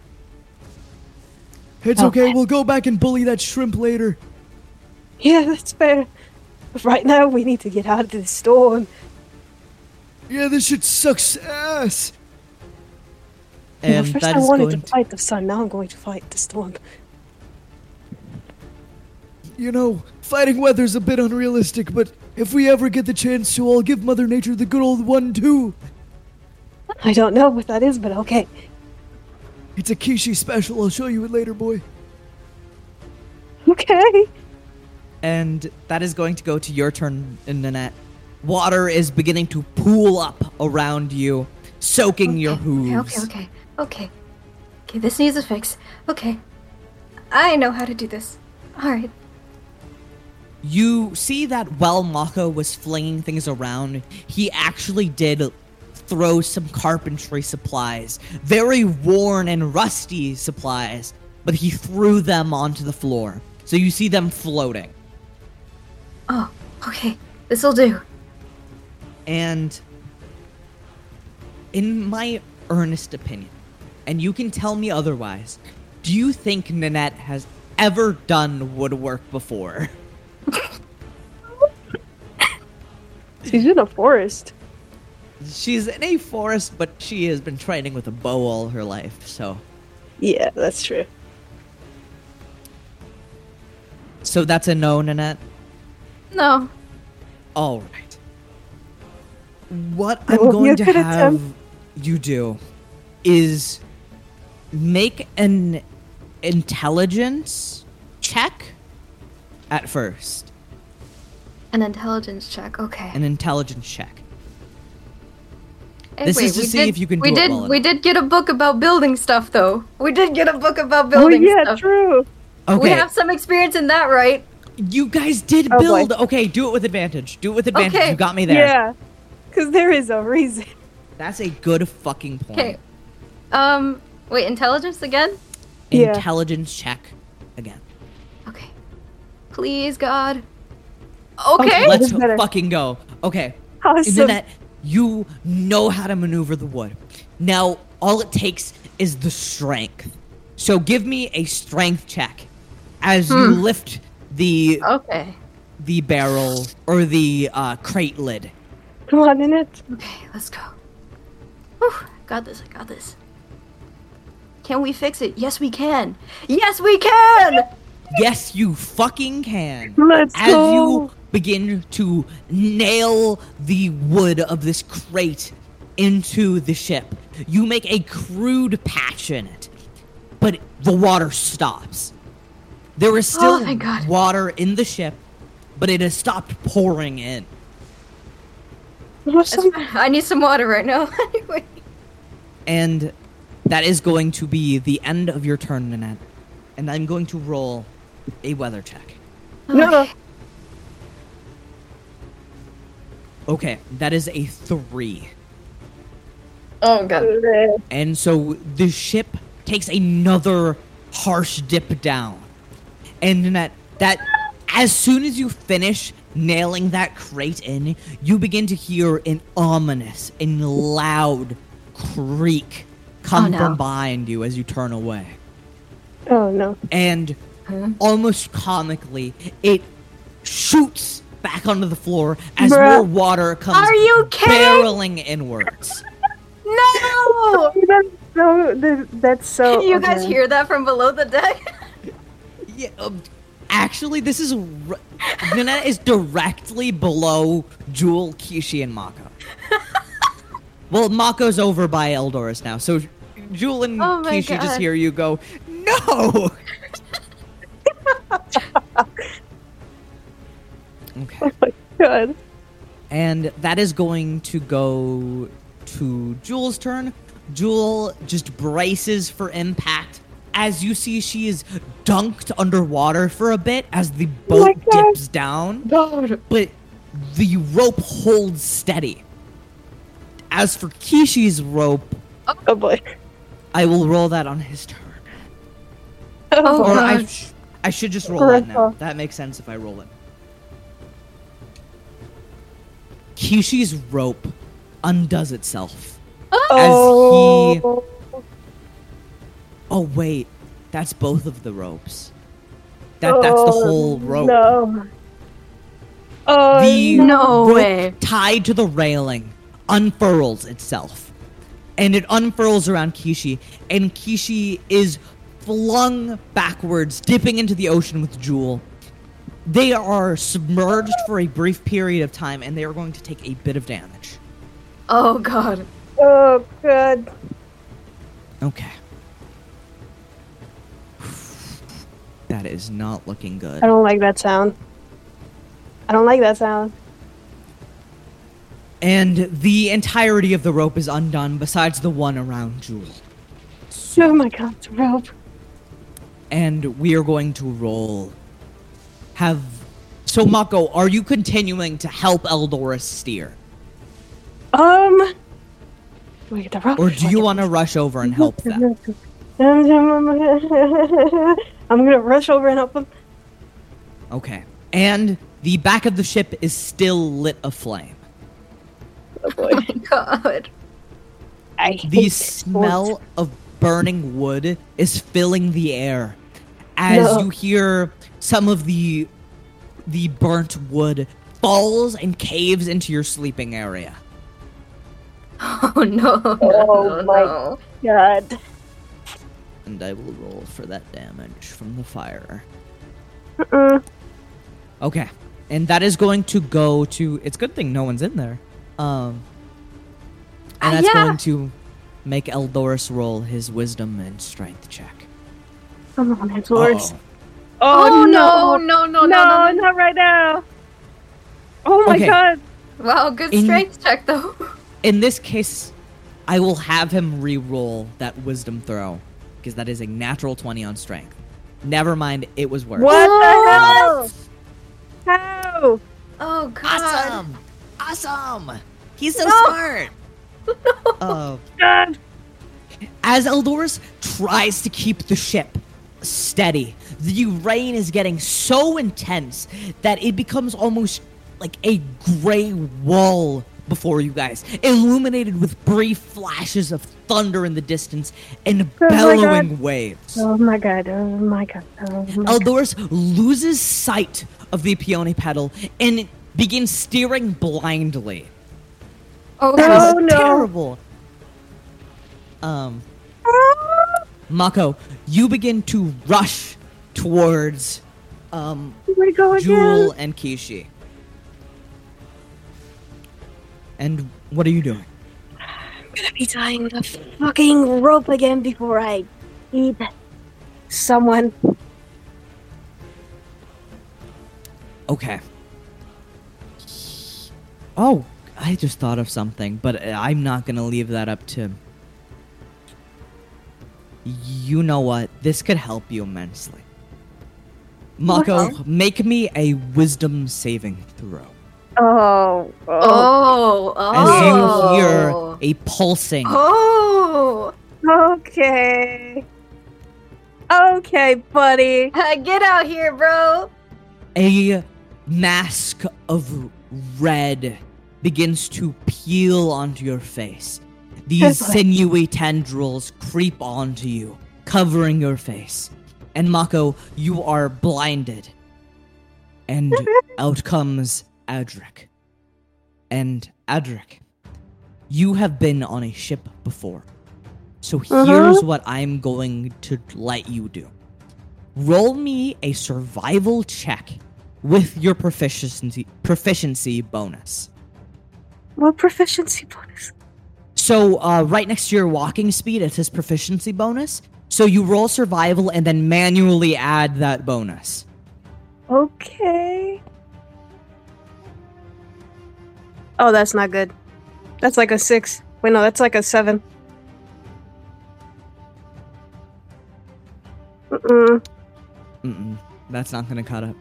It's oh, okay. Okay. We'll go back and bully that shrimp later. Yeah, that's fair. But right now, we need to get out of this storm. Yeah, this shit sucks ass. You know, And first that I wanted going to fight the sun, now I'm going to fight the storm. You know, fighting weather's a bit unrealistic, but if we ever get the chance to, I'll give Mother Nature the good old one too. I don't know what that is, but okay. It's a Kishi special. I'll show you it later, boy. Okay. And that is going to go to your turn, Nanette. Water is beginning to pool up around you, soaking your Okay, hooves. Okay, okay, okay. Okay, this needs a fix. Okay. I know how to do this. Alright. You see that while Mako was flinging things around, he actually did throw some carpentry supplies, very worn and rusty supplies, but he threw them onto the floor So you see them floating. Oh, okay. This'll do. And in my earnest opinion, and you can tell me otherwise, do you think Nanette has ever done woodwork before? She's in a forest. She's in a forest, but she has been training with a bow all her life, so Yeah, that's true. so that's a no, Nanette. No. All right. What That I'm going to have attempt. you do is make an intelligence check at first. An intelligence check. Okay. An intelligence check. Hey, this is to we see did- if you can we do it did, well We did get a book about building stuff, though. We did get a book about building Oh building yeah, stuff. true. We have some experience in that, right? You guys did Oh, boy. build. Okay, do it with advantage. Do it with advantage. Okay. You got me there. Yeah, because there is a reason. That's a good fucking point. Okay. Um. Wait. Intelligence again? Yeah. Intelligence check again. Okay. Please, God. Okay. Let's This is better. fucking go. Okay. Awesome. Nanette, you know how to maneuver the wood. Now, all it takes is the strength. So give me a strength check as you Hmm. lift the Okay. the barrel or the uh, crate lid. Come on, in it. Okay. Let's go. Whew, got this. I got this. Can we fix it? Yes, we can. Yes, we can. Yes, you fucking can. Let's As go. you begin to nail the wood of this crate into the ship, you make a crude patch in it, but the water stops. There is oh still Oh, God. water in the ship, but it has stopped pouring in. Some- I need some water right now. anyway. And that is going to be the end of your turn, Nanette. And I'm going to roll a weather check. Oh no. Okay, that is a three. Oh God. And so the ship takes another harsh dip down. And that that as soon as you finish nailing that crate in, you begin to hear an ominous and loud creak come Oh, no. from behind you as you turn away. Oh no. And almost comically, it shoots back onto the floor as Bruh. more water comes Are you kidding? barreling inwards. No. That's so. That's so. Can you guys hear that from below the deck? Yeah, um, actually, this is r- Nanette is directly below Jewel, Kishi, and Mako. well, Mako's over by Eldorus now, so Jewel and Oh my Kishi just God. hear you go, "No." okay, Oh my god. and that is going to go to Jewel's turn. Jewel just braces for impact. As you see, she is dunked underwater for a bit as the Oh boat God. dips down. God. but the rope holds steady. As for Kishi's rope, Oh boy. I will roll that on his turn. Oh, Or I, sh- I should just roll that now. That makes sense if I roll it. Kishi's rope undoes itself. Oh. Oh wait, that's both of the ropes. That that's the Oh, whole rope. No. Oh the No rope way. tied to the railing unfurls itself. And it unfurls around Kishi, and Kishi is flung backwards, dipping into the ocean with Jewel. They are submerged for a brief period of time, and they are going to take a bit of damage. Oh God. Oh god. Okay. That is not looking good. I don't like that sound. I don't like that sound. And the entirety of the rope is undone, besides the one around Jewel. Oh my god, a rope. and we are going to roll. Have so Mako, are you continuing to help Eldorus steer, Um. Do I get the rope? or do you want to rush over and help them? I'm gonna rush over and help him. Okay. And the back of the ship is still lit aflame. Oh boy. Oh my god. I The this smell of burning wood is filling the air as No. you hear some of the the burnt wood falls and caves into your sleeping area. Oh no. Oh, no, Oh no, my- no. God. And I will roll for that damage from the fire. Mm-mm. Okay. And that is going to go to it's a good thing no one's in there. Um and Ah, that's yeah. going to make Eldorus roll his wisdom and strength check. Come on, Edwards. Uh-oh. Oh, no, no, no, no, no, no. not right now. Oh my Okay. god. Wow, good In- strength check though. In this case, I will have him re-roll that wisdom throw because that is a natural 20 on strength. Never mind, it was worse. What the hell? How? Oh god. Awesome! Awesome! He's so No. smart! Uh, God. as Eldorus tries to keep the ship steady, the rain is getting so intense that it becomes almost like a gray wall before you guys, illuminated with brief flashes of thunder in the distance and my bellowing waves. Oh my god. Oh my god. Oh my god. Eldorus loses sight of the peony pedal and begins steering blindly. Oh That god. is Oh, no. terrible. Um, Mako, you begin to rush towards um, go. Jewel and Kishi. And what are you doing? I'm gonna be tying the fucking rope again before I eat someone. Okay. Oh, I just thought of something, but I'm not gonna leave that up to. You know what? This could help you immensely. Mako, Okay. make me a wisdom saving throw. Oh. Oh, Oh. As oh. you hear a pulsing, Oh. Okay. Okay, buddy. Uh, get out here, bro. a mask of red begins to peel onto your face. These sinewy tendrils creep onto you, covering your face. And Mako, you are blinded. And out comes Adric. And Adric, you have been on a ship before. So Uh-huh. here's what I'm going to let you do. Roll me a survival check with your proficiency proficiency bonus. What proficiency bonus? So uh, right next to your walking speed, it says proficiency bonus. So you roll survival and then manually add that bonus. Okay. Oh, that's not good. That's like a six. Wait, no, that's like a seven. Mm-mm. Mm-mm, that's not gonna cut it.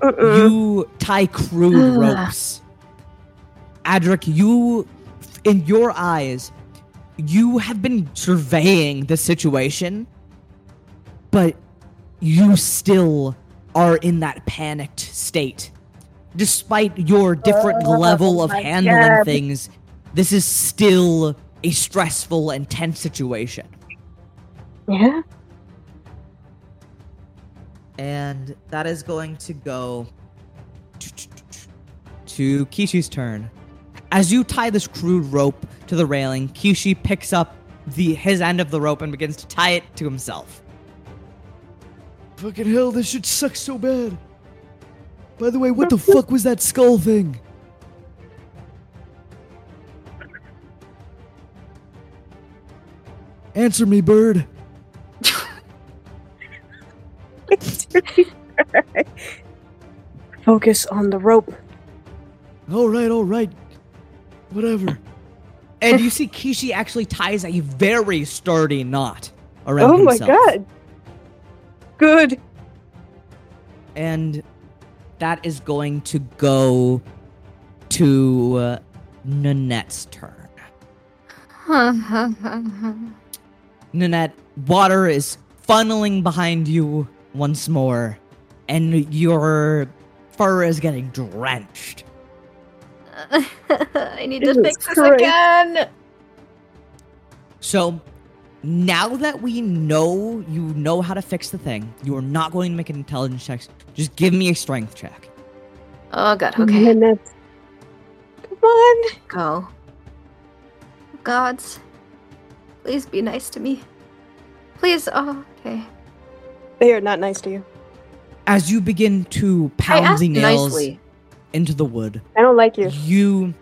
Mm-mm. You tie crude ah. ropes. Adric, you, in your eyes, you have been surveying the situation, but you still are in that panicked state. Despite your different Oh level of handling God. things, this is still a stressful and tense situation. Yeah. And that is going to go to Kishi's turn. As you tie this crude rope to the railing, Kishi picks up the his end of the rope and begins to tie it to himself. Fucking hell, this shit sucks so bad. By the way, what the fuck was that skull thing? Answer me, bird. Focus on the rope. All right, all right. Whatever. And you see Kishi actually ties a very sturdy knot around Oh my god. Good. And that is going to go to uh, Nanette's turn. Nanette, water is funneling behind you once more. and your fur is getting drenched. I need to Jesus fix this Christ. again. So now that we know you know how to fix the thing, you are not going to make an intelligence check. Just give me a strength check. Oh god, okay. Minutes. Come on. Go. Gods. Please be nice to me. Please, oh, okay. They are not nice to you. As you begin to pound the nails nicely. into the wood, I don't like you. you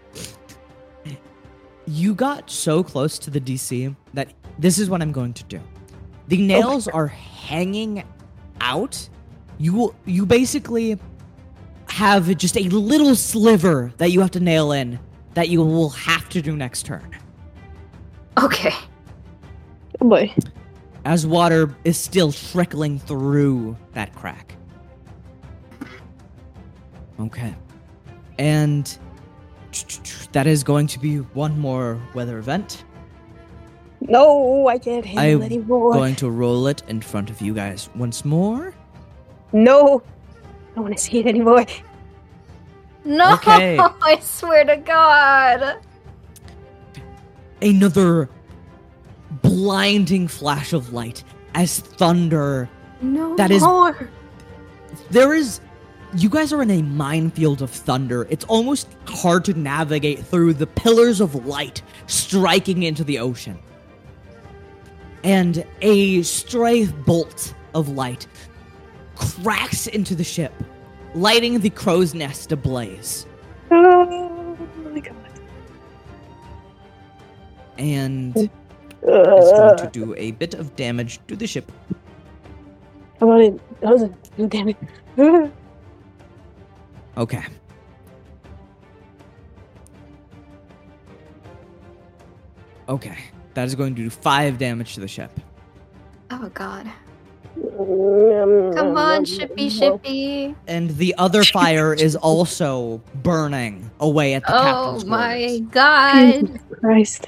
you got so close to the DC that this is what I'm going to do. The nails are hanging out. You will you basically have just a little sliver that you have to nail in that you will have to do next turn. Okay. Oh boy. As water is still trickling through that crack. Okay. And that is going to be one more weather event. No, I can't handle anymore. I'm anymore. going to roll it in front of you guys once more. No. I don't want to see it anymore. No, Okay. I swear to God. Another blinding flash of light as thunder. No That is- more. There is. You guys are in a minefield of thunder. It's almost hard to navigate through the pillars of light striking into the ocean. And a stray bolt of light cracks into the ship, lighting the crow's nest ablaze. Oh my god. And uh, it's going to do a bit of damage to the ship. I wanted. That was a. Damn it. Okay. Okay. That is going to do five damage to the ship. Oh God. Come Come on, shippy, shippy. And the other fire is also burning away at the Oh captain's my quarters. God. Christ.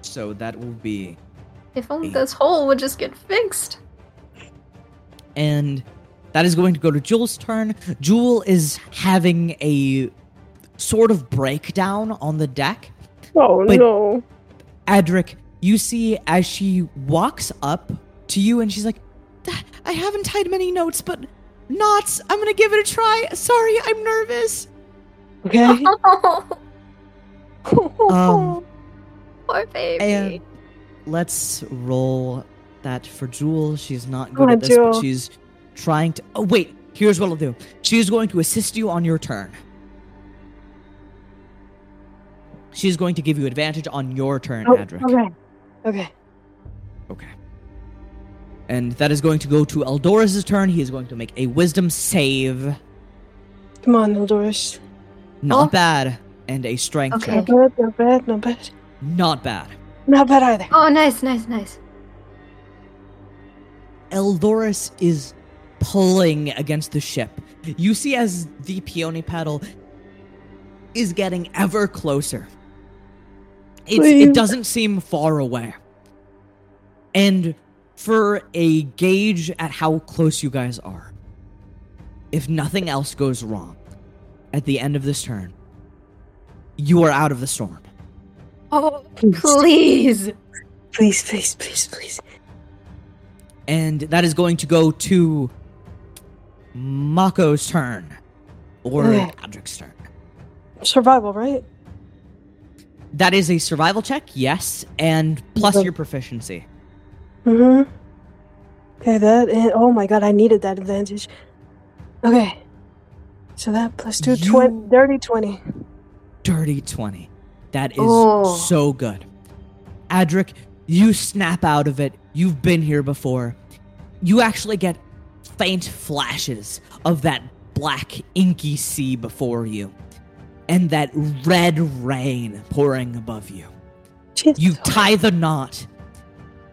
So that will be. If only this hole would just get fixed. And that is going to go to Jewel's turn. Jewel is having a sort of breakdown on the deck. Oh But- no. Adric, you see as she walks up to you and she's like, "Ah, I haven't tied many notes, but knots. I'm gonna give it a try. Sorry, I'm nervous. Okay. Um, Poor baby. And let's roll that for Jewel. She's not Come good on, at this, but she's trying to. Oh, wait. Here's what I'll do. She's going to assist you on your turn. She's going to give you advantage on your turn, Oh, Adric. okay. Okay. Okay. And that is going to go to Eldorus' turn. He is going to make a wisdom save. Come on, Eldorus. Not Oh. bad. And a strength Okay. check. Not bad. Not bad. Not bad. Not bad. Not bad either. oh, nice, nice, nice. Eldorus is pulling against the ship. You see as the peony paddle is getting ever closer. It's, it doesn't seem far away. And for a gauge at how close you guys are, if nothing else goes wrong at the end of this turn, you are out of the storm. Oh, please. Please, please, please, please. And that is going to go to Mako's turn. Or Adric's turn. Survival, right? That is a survival check, yes, and plus your proficiency. Mm-hmm. Okay, that oh my god, I needed that advantage. Okay. So that plus two, You- twen- dirty 20. Dirty 20. That is Oh. so good. Adric, you snap out of it. You've been here before. You actually get faint flashes of that black, inky sea before you, and that red rain pouring above you. Jesus. You tie the knot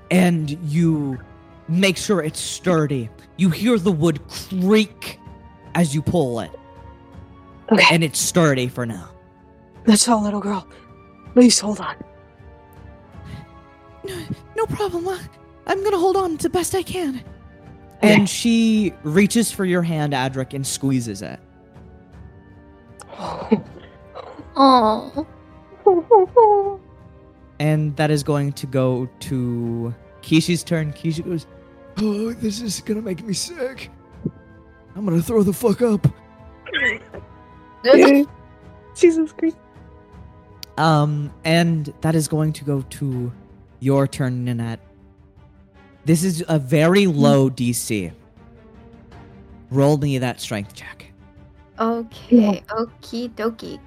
and you make sure it's sturdy. You hear the wood creak as you pull it, Okay, and it's sturdy for now. that's all, little girl. Please hold on. No problem. uh, I'm gonna hold on to the best I can. And she reaches for your hand, Adric, and squeezes it. Oh. And that is going to go to Kishi's turn. Kishi goes, Oh, this is gonna make me sick. I'm gonna throw the fuck up. Jesus Christ. Um, and that is going to go to your turn, Nanette. This is a very low DC. Roll me that strength check. Okay, okie dokie.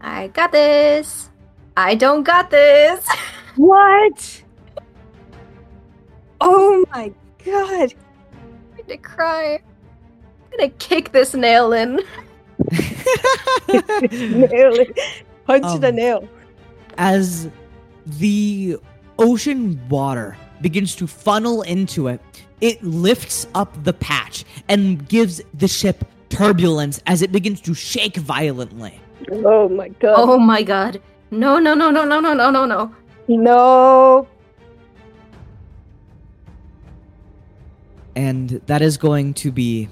I got this. I don't got this. What? Oh my god. I'm going to cry. I'm gonna kick this nail in. Nail it. Punch the Um, nail. As the ocean water begins to funnel into it, it lifts up the patch and gives the ship turbulence as it begins to shake violently. Oh my god. Oh my god. No, no, no, no, no, no, no, no, no. No. and that is going to be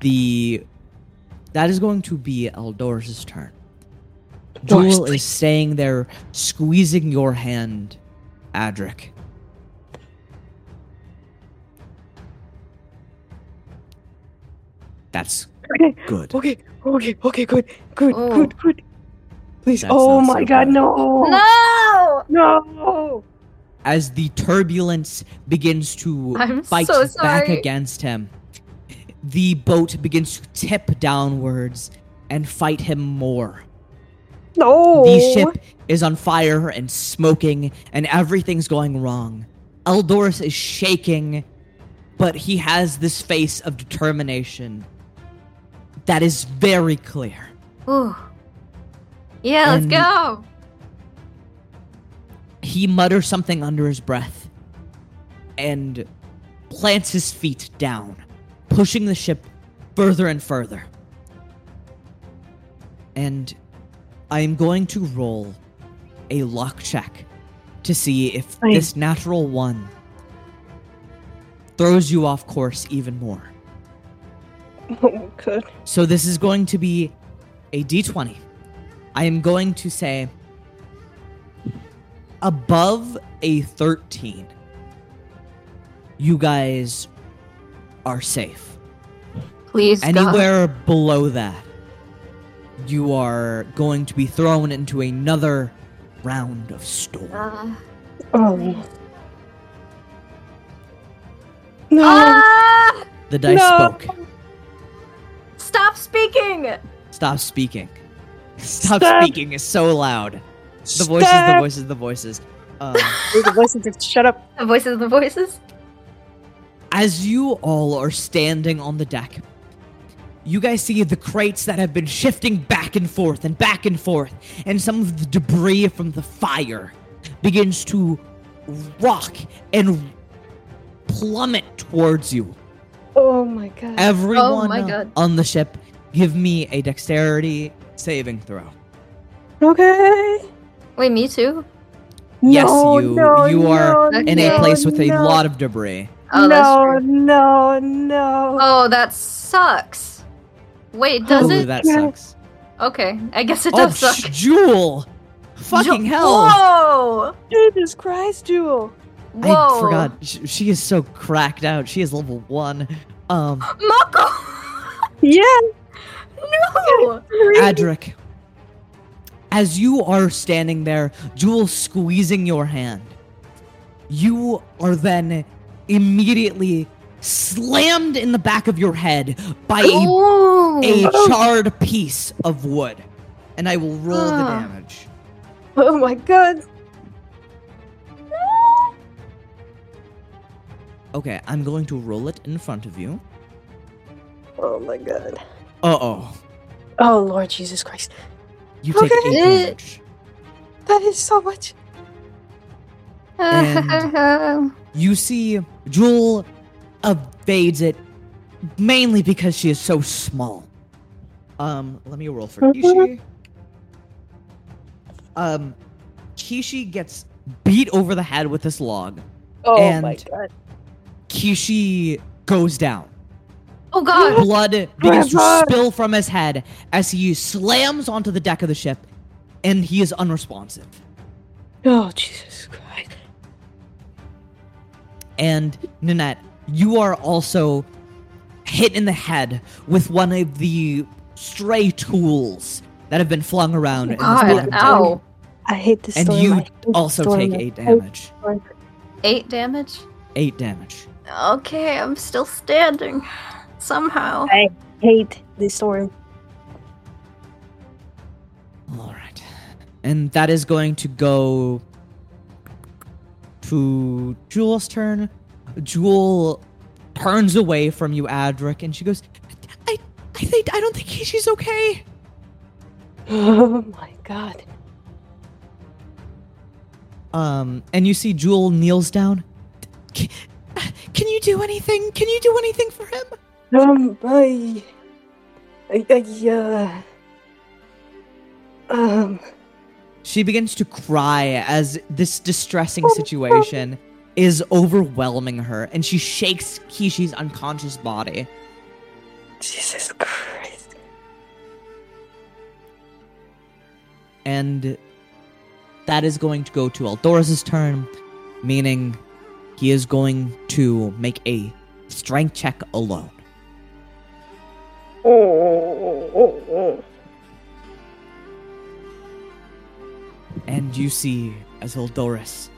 the that is going to be Eldor's turn. Doris, Jewel is staying there, squeezing your hand, Adric. That's Okay. good. Okay. Okay. Okay. Good. Good. Oh. Good. Good. Please. That's oh my so god. No. No! No. As the turbulence begins to I'm fight so back against him, the boat begins to tip downwards and fight him more. No. The ship is on fire and smoking, and everything's going wrong. Eldorus is shaking, but he has this face of determination that is very clear. Ooh. Yeah, let's And- go. He mutters something under his breath and plants his feet down, pushing the ship further and further. And I am going to roll a luck check to see if Fine. this natural one throws you off course even more. Oh my. So this is going to be a d20. I am going to say above a 13. You guys are safe. Please, God. Anywhere below that, you are going to be thrown into another round of storm. Uh, Oh. No. ah! The dice No. spoke. Stop speaking! Stop speaking. Stop, Stop. speaking is so loud. The voices, the voices, the voices. Um, The voices just shut up. The voices, the voices. As you all are standing on the deck, you guys see the crates that have been shifting back and forth and back and forth, and some of the debris from the fire begins to rock and plummet towards you. Oh my god. Everyone oh my God. on the ship, give me a dexterity saving throw. Okay. Wait, me too? Yes, No, you no, you are no, in a place with a lot of debris. Oh, no, no, no. Oh, that sucks. Wait, does Ooh, it? that sucks. Okay, I guess it Oh, does suck. sh- Jewel! Fucking Jo- hell! Whoa! Jesus Christ, Jewel. Whoa! I forgot. Sh- She is so cracked out. She is level one. Um, Mako! Yeah. no! Adric, as you are standing there, Jewel squeezing your hand, you are then immediately slammed in the back of your head by a, a charred piece of wood. And I will roll the Ah. damage. Oh my god. Okay, I'm going to roll it in front of you. Oh my god. Uh oh. Oh Lord Jesus Christ. You take Okay. eight damage. That is so much. And You see, Jewel evades it mainly because she is so small. Um, let me roll for Kishi. Um, Kishi gets beat over the head with this log. Oh And- my god. Kishi goes down. Oh god! Blood oh, begins to spill from his head as he slams onto the deck of the ship, and he is unresponsive. Oh, Jesus Christ. And Nanette, you are also hit in the head with one of the stray tools that have been flung around in this God, bottom deck. ow. I hate this And storm. You hate also storm. take eight damage. Eight damage? Eight damage. Okay, I'm still standing. Somehow. I hate this storm. All right. And that is going to go to Jewel's turn. Jewel turns away from you, Adric, and she goes, I, I think, I don't think she's okay. Oh my god. Um, and you see Jewel kneels down. Can, can you do anything? Can you do anything for him? Um, I. I, I, uh. Um. She begins to cry as this distressing situation is overwhelming her, and she shakes Kishi's unconscious body. Jesus Christ. and that is going to go to Eldorus's turn, meaning he is going to make a strength check alone. Oh, oh, oh, oh. oh. And you see as Eldorus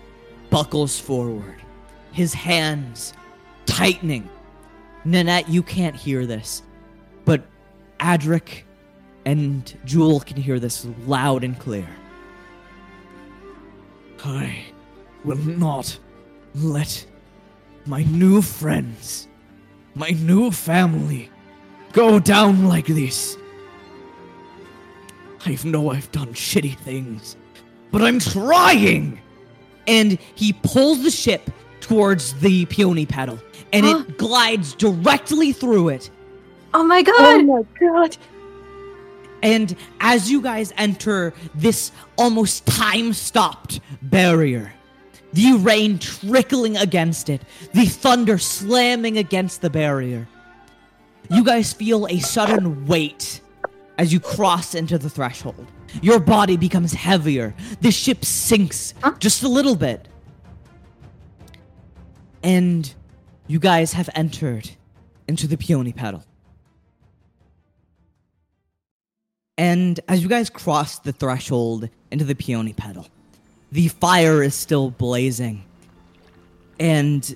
buckles forward, his hands tightening. Nanette, you can't hear this, but Adric and Jewel can hear this loud and clear. I will not let my new friends, my new family, go down like this. I know I've done shitty things, but I'm trying! And he pulls the ship towards the peony petal, and it glides directly through it. Oh my oh god! Oh my god. And as you guys enter this almost time stopped barrier, the rain trickling against it, the thunder slamming against the barrier, you guys feel a sudden weight as you cross into the threshold. Your body becomes heavier. The ship sinks just a little bit. And you guys have entered into the peony petal. And as you guys cross the threshold into the peony petal, the fire is still blazing. And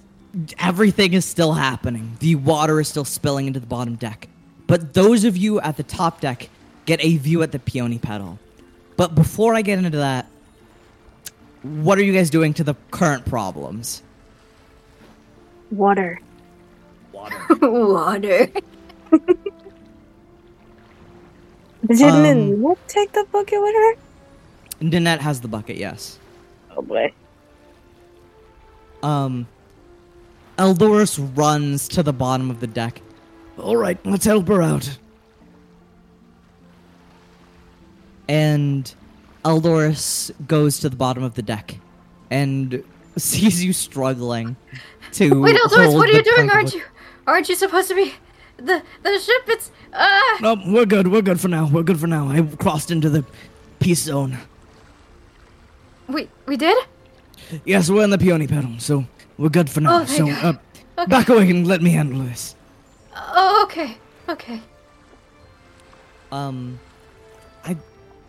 everything is still happening. The water is still spilling into the bottom deck. But those of you at the top deck get a view at the peony petal. But before I get into that, what are you guys doing to the current problems? Water. Water. Water. Didn't Um, Nanette take the bucket with her? Nanette has the bucket, yes. Oh boy. Um, Eldorus runs to the bottom of the deck. All right, let's help her out. And Eldorus goes to the bottom of the deck and sees you struggling to. Wait, Eldorus, what are you doing? Aren't you? Aren't you supposed to be the the ship? It's ah. No, we're good. We're good for now. We're good for now. I crossed into the peace zone. We we did. Yes, we're in the peony petal, so we're good for now. Oh, thank so, God. uh, back away and let me handle this. Oh, okay, okay. Um, I,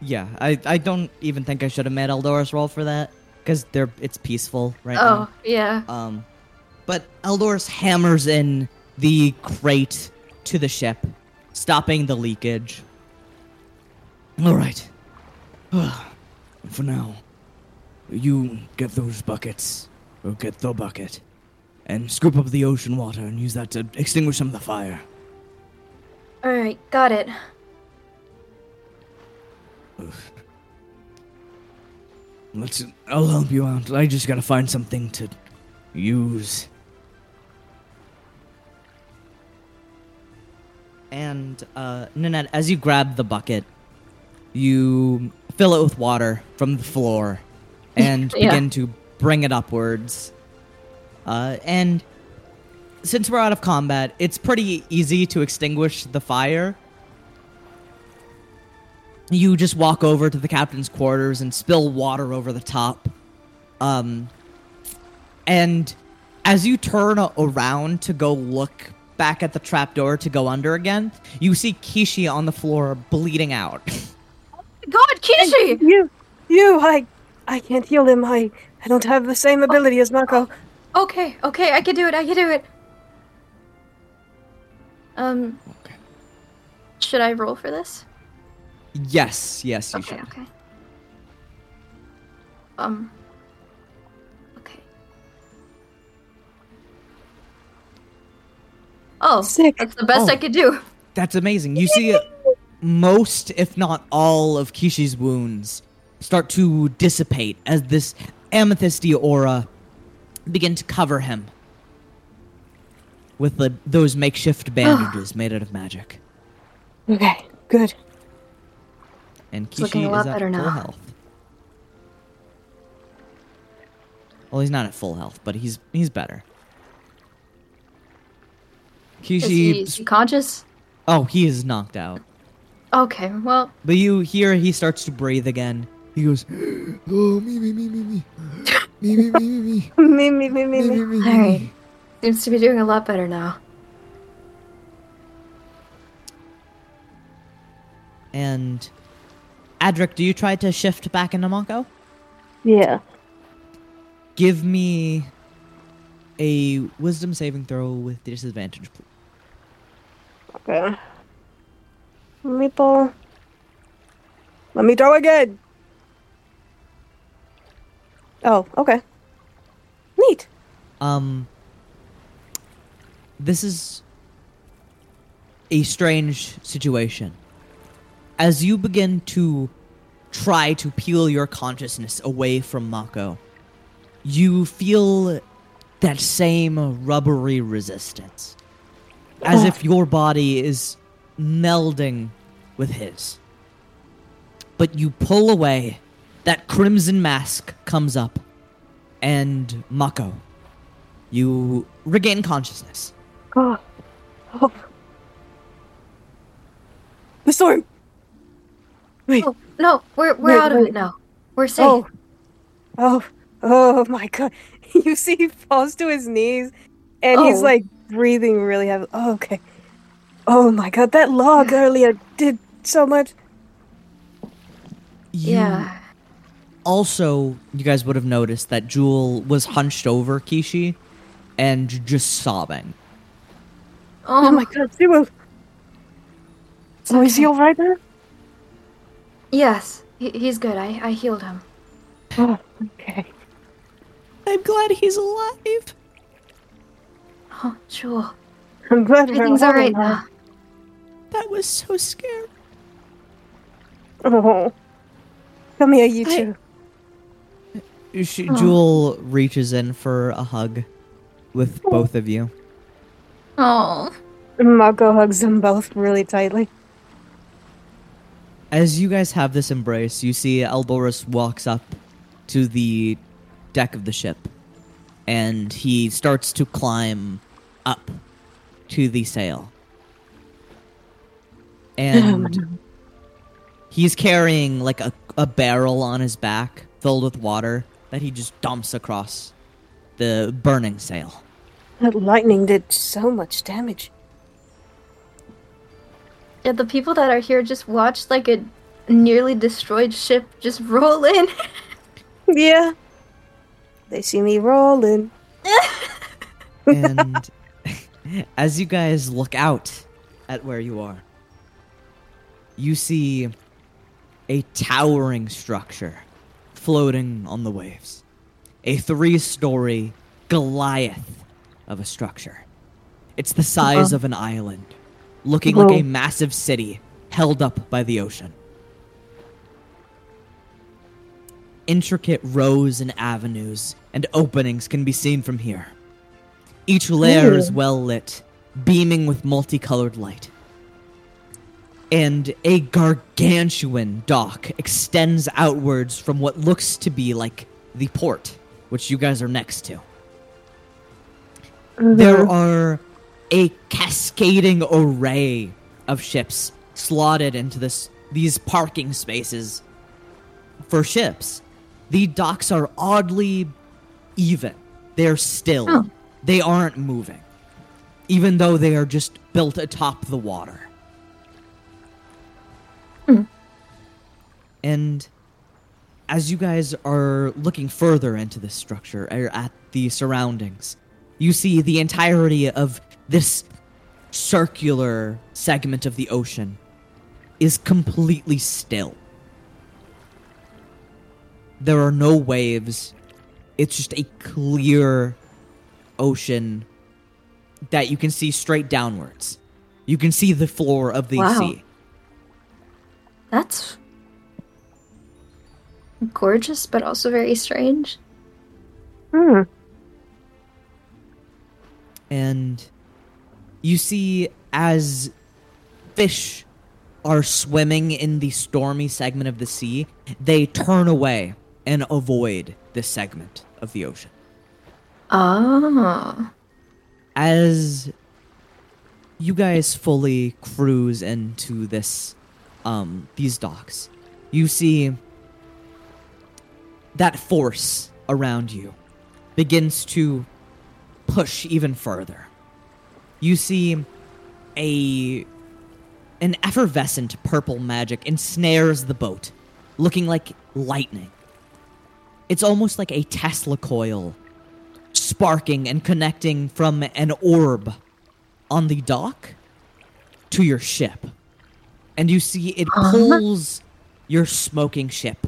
yeah, I, I don't even think I should have made Eldorus roll for that because they're it's peaceful right now. Oh, yeah. Um, but Eldorus hammers in the crate to the ship, stopping the leakage. All right. for now, you get those buckets, or get the bucket, and scoop up the ocean water and use that to extinguish some of the fire. All right, got it. Let's. I'll help you out. I just gotta find something to use. And uh, Nanette, as you grab the bucket, you fill it with water from the floor, and Yeah. begin to bring it upwards. Uh, and since we're out of combat, it's pretty easy to extinguish the fire. You just walk over to the captain's quarters and spill water over the top. Um, and as you turn a- around to go look back at the trapdoor to go under again, you see Kishi on the floor bleeding out. Oh God, Kishi! You, you, I, I can't heal him. I, I don't have the same ability as Mako. Okay, okay, I can do it. I can do it. Um, Okay. should I roll for this? yes, yes, you Okay, should. okay. Um. Okay. Oh, Sick. that's the best Oh. I could do. That's amazing. You see most, if not all, of Kishi's wounds start to dissipate as this amethysty aura begin to cover him with the, those makeshift ah. bandages made out of magic. Okay, good. And It's looking Kishi a lot is at better full now. health. Well, he's not at full health, but he's he's better. Is he, Kishi, is he conscious? oh, he is knocked out. Okay, well, But you hear he starts to breathe again. He goes, oh, me, me, me, me, me. Me, me, me, me, me. Me, me, me, me, Me, me, alright. Seems to be doing a lot better now. And Adric, do you try to shift back into Mako? Yeah. Give me a wisdom saving throw with disadvantage, please. Okay. Meeple. Let me throw again. Oh, okay. Neat. Um, this is a strange situation. As you begin to try to peel your consciousness away from Mako, you feel that same rubbery resistance. As if your body is melding with his. But you pull away, that crimson mask comes up, and Mako, you regain consciousness. Oh. Oh. The storm. Wait. Oh, no, we're, we're Wait, out of it now. We're safe. Oh. Oh. Oh my god. You see he falls to his knees and he's Oh. like breathing really heavily. Oh, okay. Oh my god, that log earlier did so much. You yeah. Also, you guys would have noticed that Jewel was hunched over Kishi and just sobbing. Oh, Oh my god, Simu. So is he alright now? Yes, he, he's good. I, I healed him. Oh, okay. I'm glad he's alive. Oh, Jewel. I'm glad Everything's alright now. That was so scary. Oh. Come here, you I- two. She, Oh. Jewel reaches in for a hug with oh. both of you. Oh. Mako hugs them both really tightly. As you guys have this embrace, you see Eldorus walks up to the deck of the ship and he starts to climb up to the sail. And he's carrying like a, a barrel on his back filled with water that he just dumps across the burning sail. That lightning did so much damage. Yeah, the people that are here just watched like a nearly destroyed ship just roll in. Yeah. They see me rolling. and as you guys look out at where you are, you see a towering structure floating on the waves. A three story Goliath of a structure. It's the size uh-huh. of an island, looking like a massive city held up by the ocean. Intricate rows and avenues and openings can be seen from here. Each layer is well lit, beaming with multicolored light. And a gargantuan dock extends outwards from what looks to be like the port, which you guys are next to. Mm-hmm. there are a cascading array of ships slotted into this these parking spaces for ships. The docks are oddly even. They're still. Oh. They aren't moving. Even though they are just built atop the water. Hmm. And as you guys are looking further into this structure or at the surroundings, you see the entirety of this circular segment of the ocean is completely still. There are no waves. It's just a clear ocean that you can see straight downwards. You can see the floor of the Wow. sea. That's gorgeous, but also very strange. Hmm. and you see as fish are swimming in the stormy segment of the sea, they turn away and avoid this segment of the ocean. Oh. As you guys fully cruise into this um these docks, you see that force around you begins to push even further. You see a an effervescent purple magic ensnares the boat, looking like lightning. It's almost like a Tesla coil sparking and connecting from an orb on the dock to your ship. And you see it pulls your smoking ship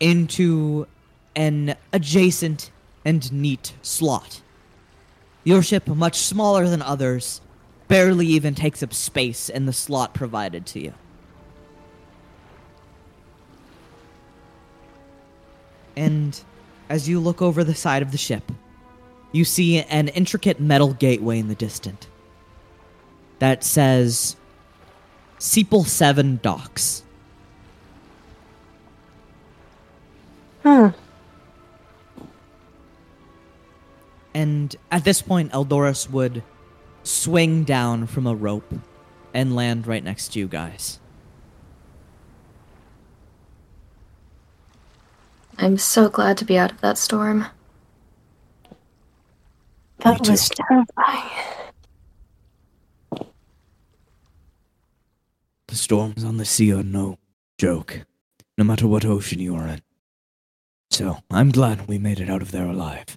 into an adjacent and neat slot. Your ship, much smaller than others, barely even takes up space in the slot provided to you. And as you look over the side of the ship, you see an intricate metal gateway in the distance that says Sepal 7 Docks. Hmm. And at this point, Eldorus would swing down from a rope and land right next to you guys. I'm so glad to be out of that storm. That was terrifying. The storms on the sea are no joke, no matter what ocean you are in. So, I'm glad we made it out of there alive.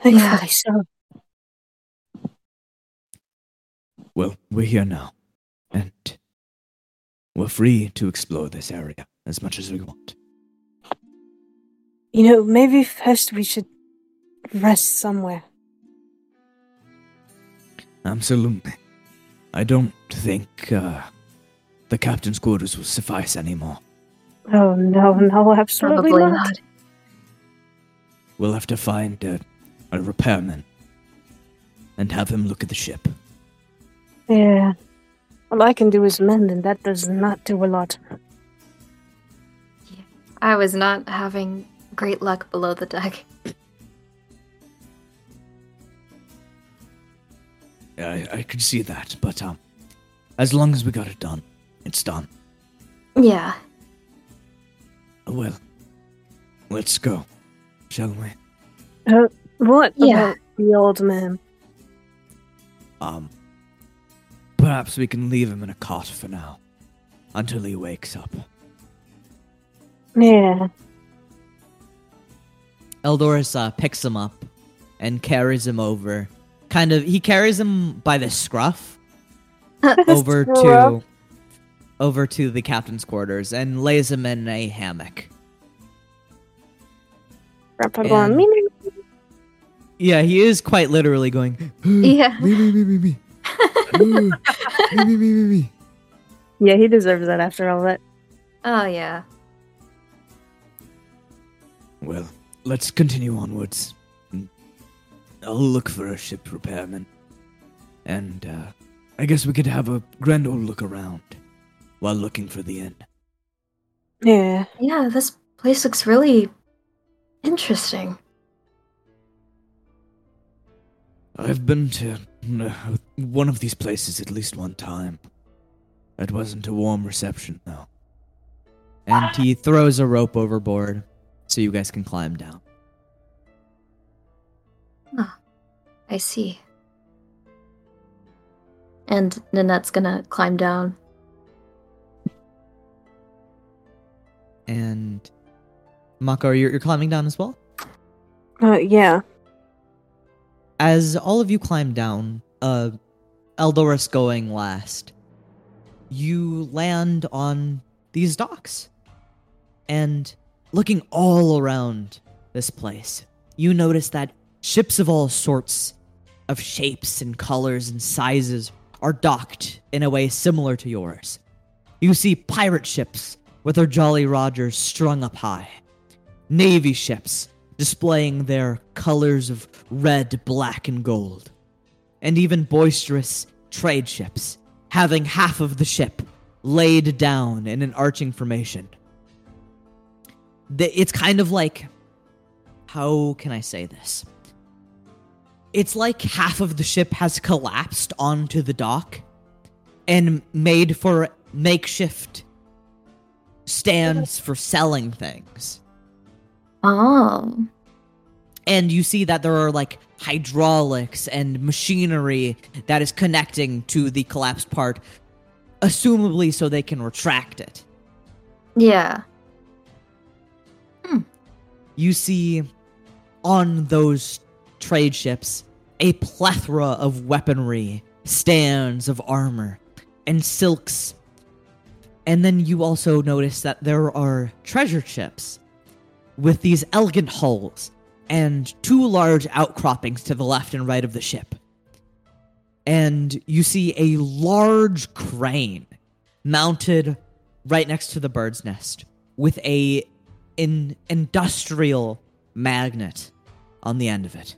Thankfully so. Well, we're here now, and we're free to explore this area as much as we want. You know, maybe first we should rest somewhere. Absolutely. I don't think uh, the captain's quarters will suffice anymore. Oh no, no, absolutely Probably not. not. We'll have to find a, a repairman and have him look at the ship. Yeah. All I can do is mend, and that does not do a lot. I was not having great luck below the deck. I, I could see that, but um, as long as we got it done, it's done. Yeah. Well, let's go, shall we? Uh, what Yeah. about the old man? Um, perhaps we can leave him in a cot for now, until he wakes up. Yeah. Eldorus uh, picks him up and carries him over. Kind of, he carries him by the scruff over to over to the captain's quarters and lays him in a hammock. And-. Yeah, he is quite literally going. Yeah. Me, me, me, me, me. Me, me, me, me, me. Yeah, he deserves that after all that. Oh yeah. Well, let's continue onwards. I'll look for a ship repairman. And, uh, I guess we could have a grand old look around while looking for the inn. Yeah. Yeah, this place looks really interesting. I've been to uh, one of these places at least one time. It wasn't a warm reception, though. And he throws a rope overboard so you guys can climb down. I see. And Nanette's gonna climb down. And Mako, you're, you're climbing down as well? Uh, yeah. As all of you climb down, uh, Eldorus going last, you land on these docks. And looking all around this place, you notice that ships of all sorts of shapes and colors and sizes are docked in a way similar to yours. You see pirate ships with their Jolly Rogers strung up high, navy ships displaying their colors of red, black, and gold, and even boisterous trade ships having half of the ship laid down in an arching formation. It's kind of like. How can I say this? It's like half of the ship has collapsed onto the dock and made for makeshift stands for selling things. Oh. And you see that there are like hydraulics and machinery that is connecting to the collapsed part, assumably so they can retract it. Yeah. Hmm. You see on those trade ships a plethora of weaponry, stands of armor, and silks. And then you also notice that there are treasure ships with these elegant hulls and two large outcroppings to the left and right of the ship. And you see a large crane mounted right next to the bird's nest with a an industrial magnet on the end of it.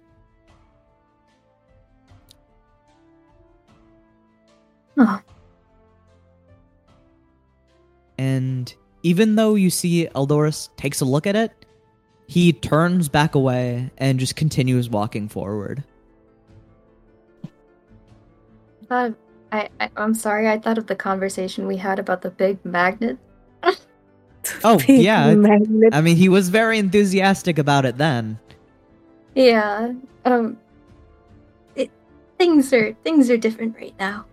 Oh. And even though you see Eldorus takes a look at it, he turns back away and just continues walking forward. I I, I I'm sorry, I thought of the conversation we had about the big magnet. Oh, Big yeah. magnet. I mean, he was very enthusiastic about it then. Yeah. Um it, things are things are different right now.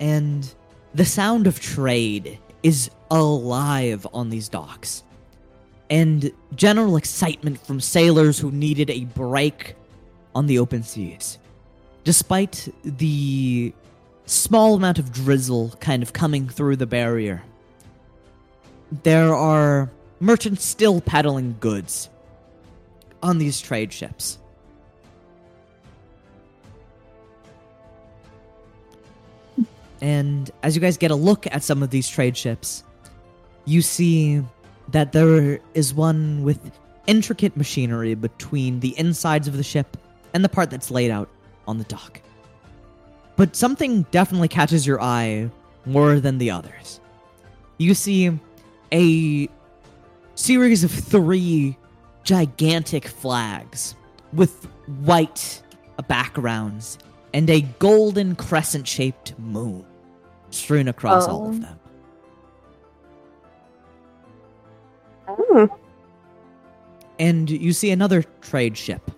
And the sound of trade is alive on these docks. And general excitement from sailors who needed a break on the open seas. Despite the small amount of drizzle kind of coming through the barrier, there are merchants still peddling goods on these trade ships. And as you guys get a look at some of these trade ships, you see that there is one with intricate machinery between the insides of the ship and the part that's laid out on the dock. But something definitely catches your eye more than the others. You see a series of three gigantic flags with white backgrounds and a golden crescent shaped moon strewn across all Oh. of them. Hmm. And you see another trade ship.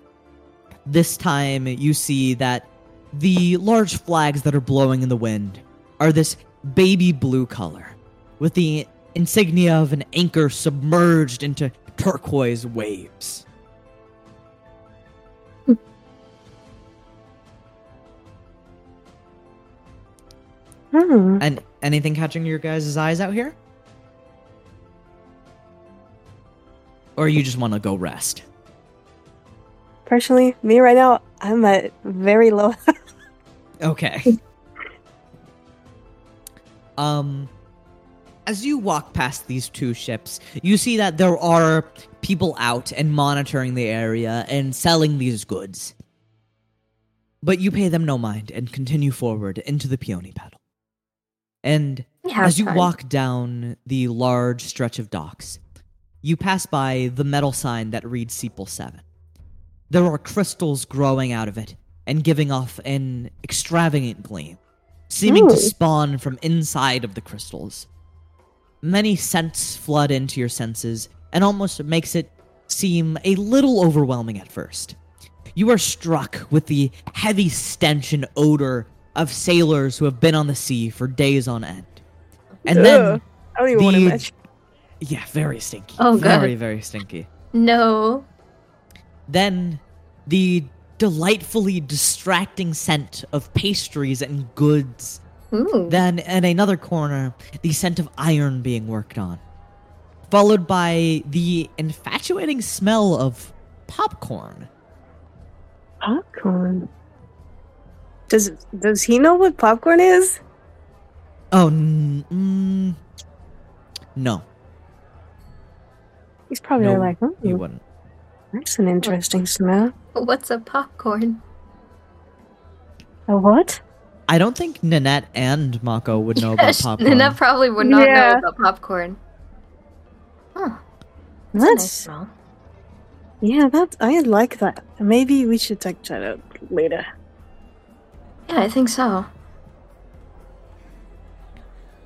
This time, you see that the large flags that are blowing in the wind are this baby blue color, with the insignia of an anchor submerged into turquoise waves. Hmm. And anything catching your guys' eyes out here? Or you just want to go rest? Personally, me right now, I'm at very low. Okay. um as you walk past these two ships, you see that there are people out and monitoring the area and selling these goods. But you pay them no mind and continue forward into the peony petal. And as you walk down the large stretch of docks, you pass by the metal sign that reads Sepal 7. there are crystals growing out of it and giving off an extravagant gleam, seeming to spawn from inside of the crystals. Many scents flood into your senses and almost makes it seem a little overwhelming at first. You are struck with the heavy stench and odor of sailors who have been on the sea for days on end. And then Ugh. I don't even want to the- imagine. yeah, very stinky. Oh, God. Very, very stinky. No. Then the delightfully distracting scent of pastries and goods. Ooh. Then in another corner, the scent of iron being worked on. Followed by the infatuating smell of popcorn. Popcorn. Does does he know what popcorn is? Oh, n- mm, no, He's probably no, like, oh, you wouldn't. that's an interesting smell. What's a popcorn? A what? I don't think Nanette and Mako would know about popcorn. Nanette probably would not Yeah. know about popcorn. Huh. That's a nice smell. yeah. That I like that. Maybe we should check that out later. Yeah, I think so.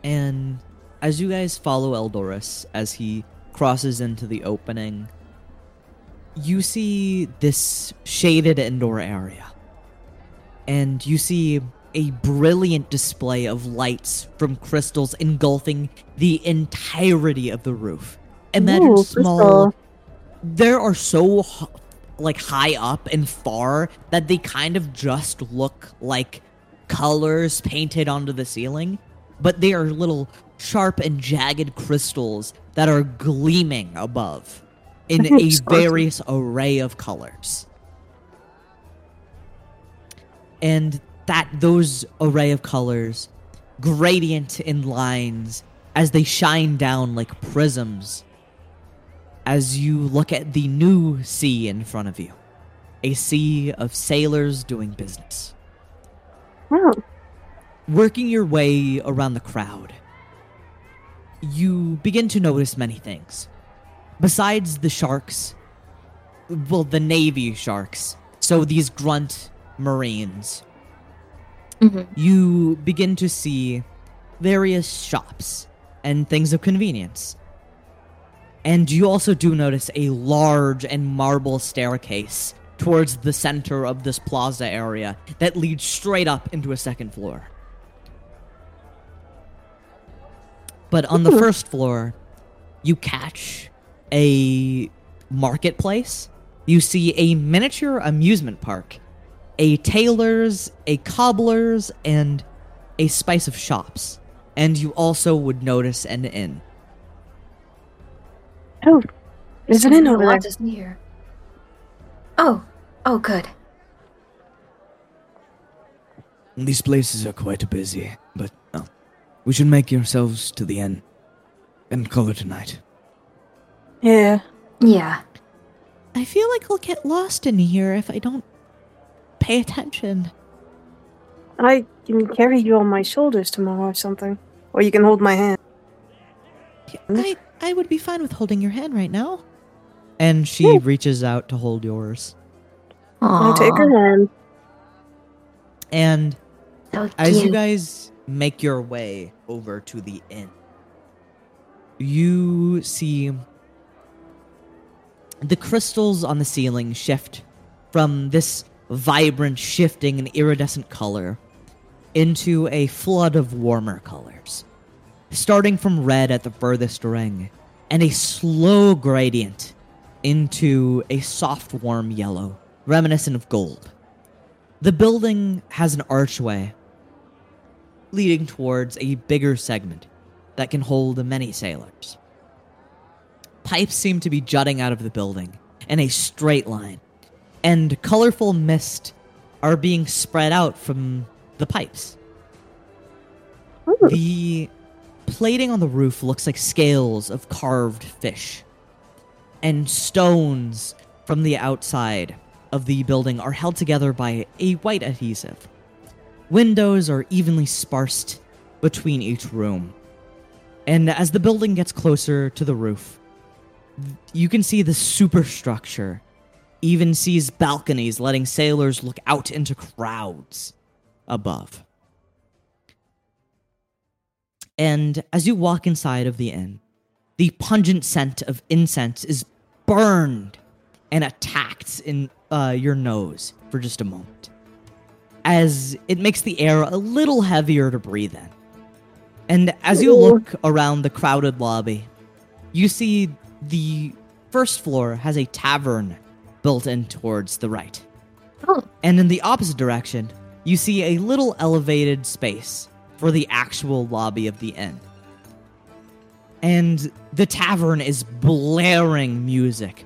And as you guys follow Eldorus as he crosses into the opening, you see this shaded indoor area. And you see a brilliant display of lights from crystals engulfing the entirety of the roof. Imagine Ooh, small. crystal. There are so like high up and far that they kind of just look like colors painted onto the ceiling, but they are little sharp and jagged crystals that are gleaming above in a various array of colors. And that those array of colors gradient in lines as they shine down like prisms as you look at the new sea in front of you. A sea of sailors doing business. Oh, Working your way around the crowd, you begin to notice many things. Besides the sharks, well, the Navy sharks, so these grunt Marines, Mhm. you begin to see various shops and things of convenience. And you also do notice a large and marble staircase towards the center of this plaza area that leads straight up into a second floor. But on the first floor, you catch a marketplace. You see a miniature amusement park, a tailor's, a cobbler's, and a spice of shops. And you also would notice an inn. Oh, there's an inn over a there. lot to. Oh, oh, good. These places are quite busy, but oh, we should make yourselves to the inn and call it a night. Yeah. Yeah. I feel like I'll get lost in here if I don't pay attention. I can carry you on my shoulders tomorrow or something. Or you can hold my hand. I, I would be fine with holding your hand right now. And she reaches out to hold yours. I take her hand. And so as you guys make your way over to the inn, you see the crystals on the ceiling shift from this vibrant, shifting, and iridescent color into a flood of warmer colors. Starting from red at the furthest ring, and a slow gradient into a soft, warm yellow, reminiscent of gold. The building has an archway leading towards a bigger segment that can hold many sailors. Pipes seem to be jutting out of the building in a straight line, and colorful mist are being spread out from the pipes. Ooh. The plating on the roof looks like scales of carved fish, and stones from the outside of the building are held together by a white adhesive. Windows are evenly sparsed between each room. And as the building gets closer to the roof, you can see the superstructure even sees balconies letting sailors look out into crowds above. And as you walk inside of the inn, the pungent scent of incense is burned and attacked in uh, your nose for just a moment, as it makes the air a little heavier to breathe in. And as you look around the crowded lobby, you see the first floor has a tavern built in towards the right. And in the opposite direction, you see a little elevated space for the actual lobby of the inn. And the tavern is blaring music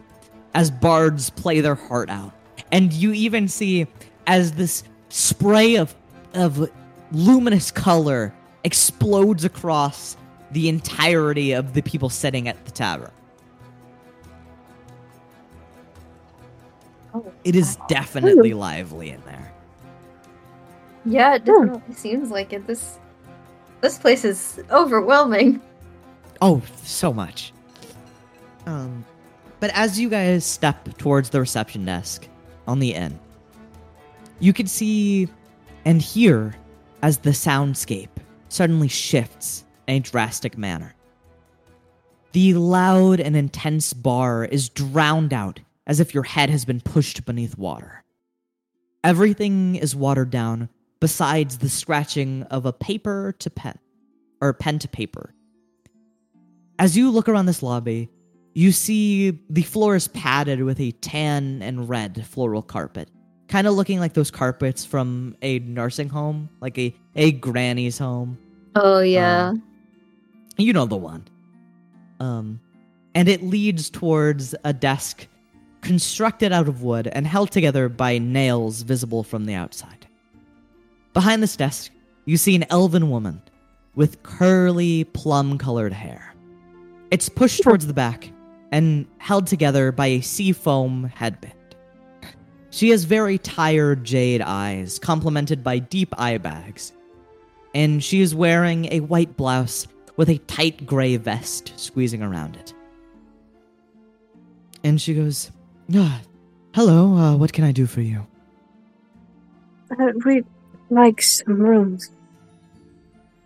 as bards play their heart out. And you even see as this spray of of luminous color explodes across the entirety of the people sitting at the tavern. Oh, It is definitely hmm. lively in there. Yeah, it hmm. definitely seems like it. This this place is overwhelming. Oh, so much. Um, but as you guys step towards the reception desk on the inn, you can see and hear as the soundscape suddenly shifts in a drastic manner. The loud and intense bar is drowned out as if your head has been pushed beneath water. Everything is watered down besides the scratching of a paper to pen, or pen to paper. As you look around this lobby, you see the floor is padded with a tan and red floral carpet, kind of looking like those carpets from a nursing home, like a, a granny's home. Oh yeah. Um, you know the one. Um, and it leads towards a desk constructed out of wood and held together by nails visible from the outside. Behind this desk, you see an elven woman with curly, plum colored hair. It's pushed towards the back and held together by a seafoam headband. She has very tired jade eyes, complemented by deep eye bags, and she is wearing a white blouse with a tight gray vest squeezing around it. And she goes, ah, Hello, uh, what can I do for you? Uh, we'd like some rooms.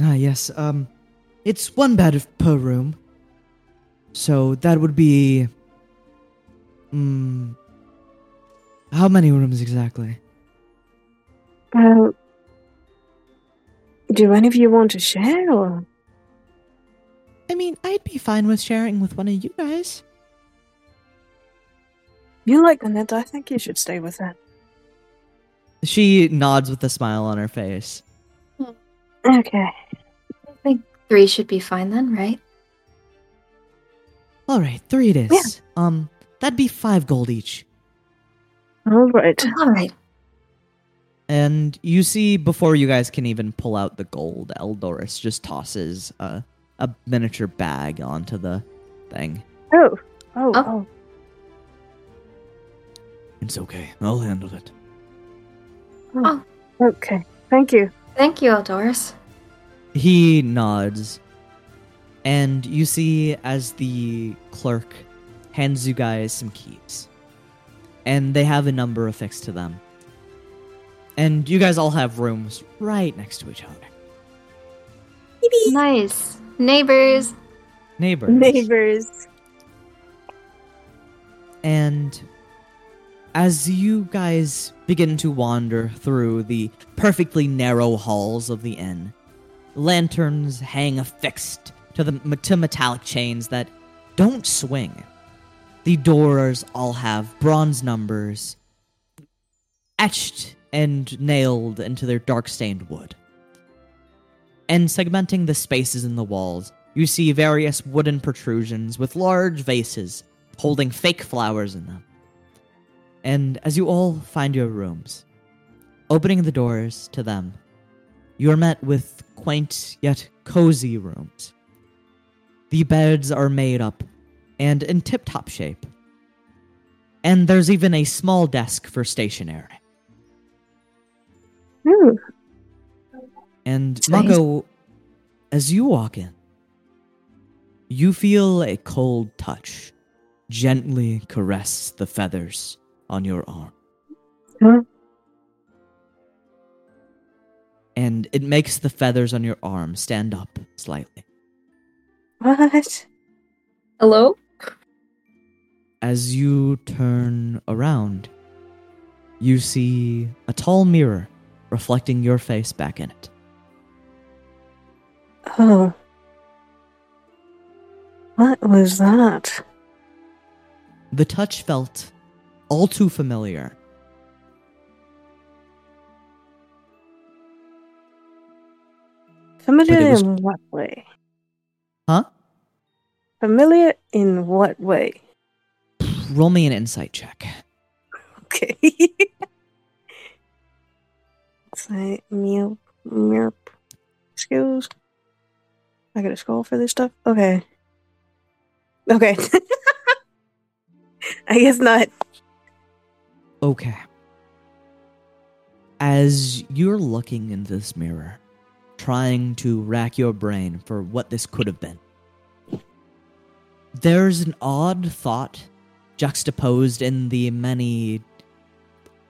Ah, yes, um, it's one bed per room. So that would be. Hmm. how many rooms exactly? Uh, do any of you want to share, or I mean, I'd be fine with sharing with one of you guys. you like Annette? I think you should stay with her. She nods with a smile on her face. Okay. I think three should be fine then, right? All right, three it is. Um, that'd be five gold each. All right. All right. And you see, before you guys can even pull out the gold, Eldorus just tosses a, a miniature bag onto the thing. Oh. Oh. Oh. Oh. It's okay. I'll handle it. Oh. Oh. Okay. Thank you. Thank you, Eldorus. He nods, and you see as the clerk hands you guys some keys, and they have a number affixed to them. And you guys all have rooms right next to each other. Nice. Neighbors. Neighbors. Neighbors. And as you guys begin to wander through the perfectly narrow halls of the inn, lanterns hang affixed to the to metallic chains that don't swing. The doors all have bronze numbers etched and nailed into their dark stained wood. And segmenting the spaces in the walls, you see various wooden protrusions with large vases holding fake flowers in them. And as you all find your rooms, opening the doors to them, you are met with quaint yet cozy rooms. The beds are made up and in tip top shape. And there's even a small desk for stationery. Ooh. And That's nice. As you walk in, you feel a cold touch gently caress the feathers on your arm. Huh? And it makes the feathers on your arm stand up slightly. What? Hello? As you turn around, you see a tall mirror reflecting your face back in it. Oh. What was that? The touch felt all too familiar. Familiar was- in what way? Huh? Familiar in what way? Roll me an insight check. Okay. Say meal merp skills. I got a skull for this stuff? Okay. Okay. I guess not. Okay. As you're looking in this mirror, trying to rack your brain for what this could have been, there's an odd thought juxtaposed in the many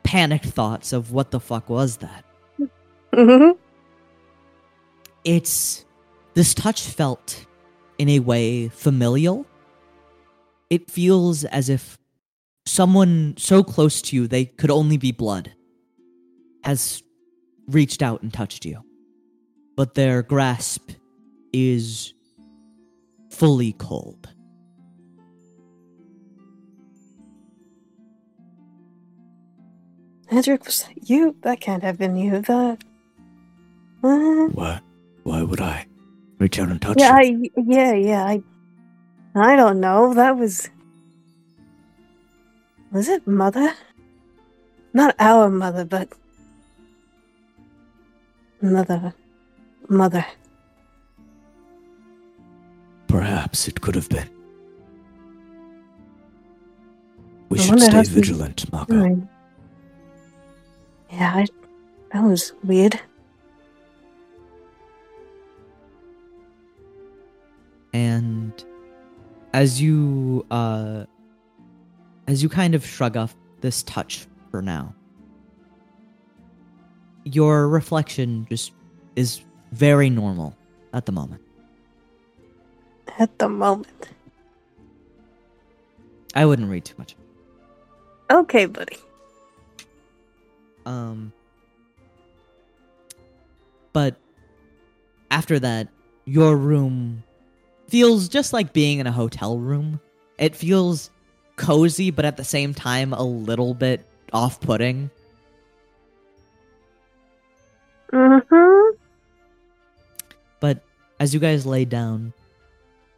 panicked thoughts of what the fuck was that. Mhm. It's this touch felt in a way familial. It feels as if someone so close to you they could only be blood has reached out and touched you. But their grasp is fully cold. Hedrick, was that you? That can't have been you. That. What? Why? Why would I reach out and touch Yeah, you? I. Yeah, yeah. I. I don't know. That was. Was it mother? Not our mother, but. Mother. Mother. Perhaps it could have been. We I should stay vigilant, Mako. Right. Yeah, I, that was weird. and as you uh as you kind of shrug off this touch for now your reflection just is very normal at the moment At the moment. i wouldn't read too much Okay, buddy. um but after that your room feels just like being in a hotel room it feels cozy but at the same time a little bit off-putting Mm-hmm. But as you guys lay down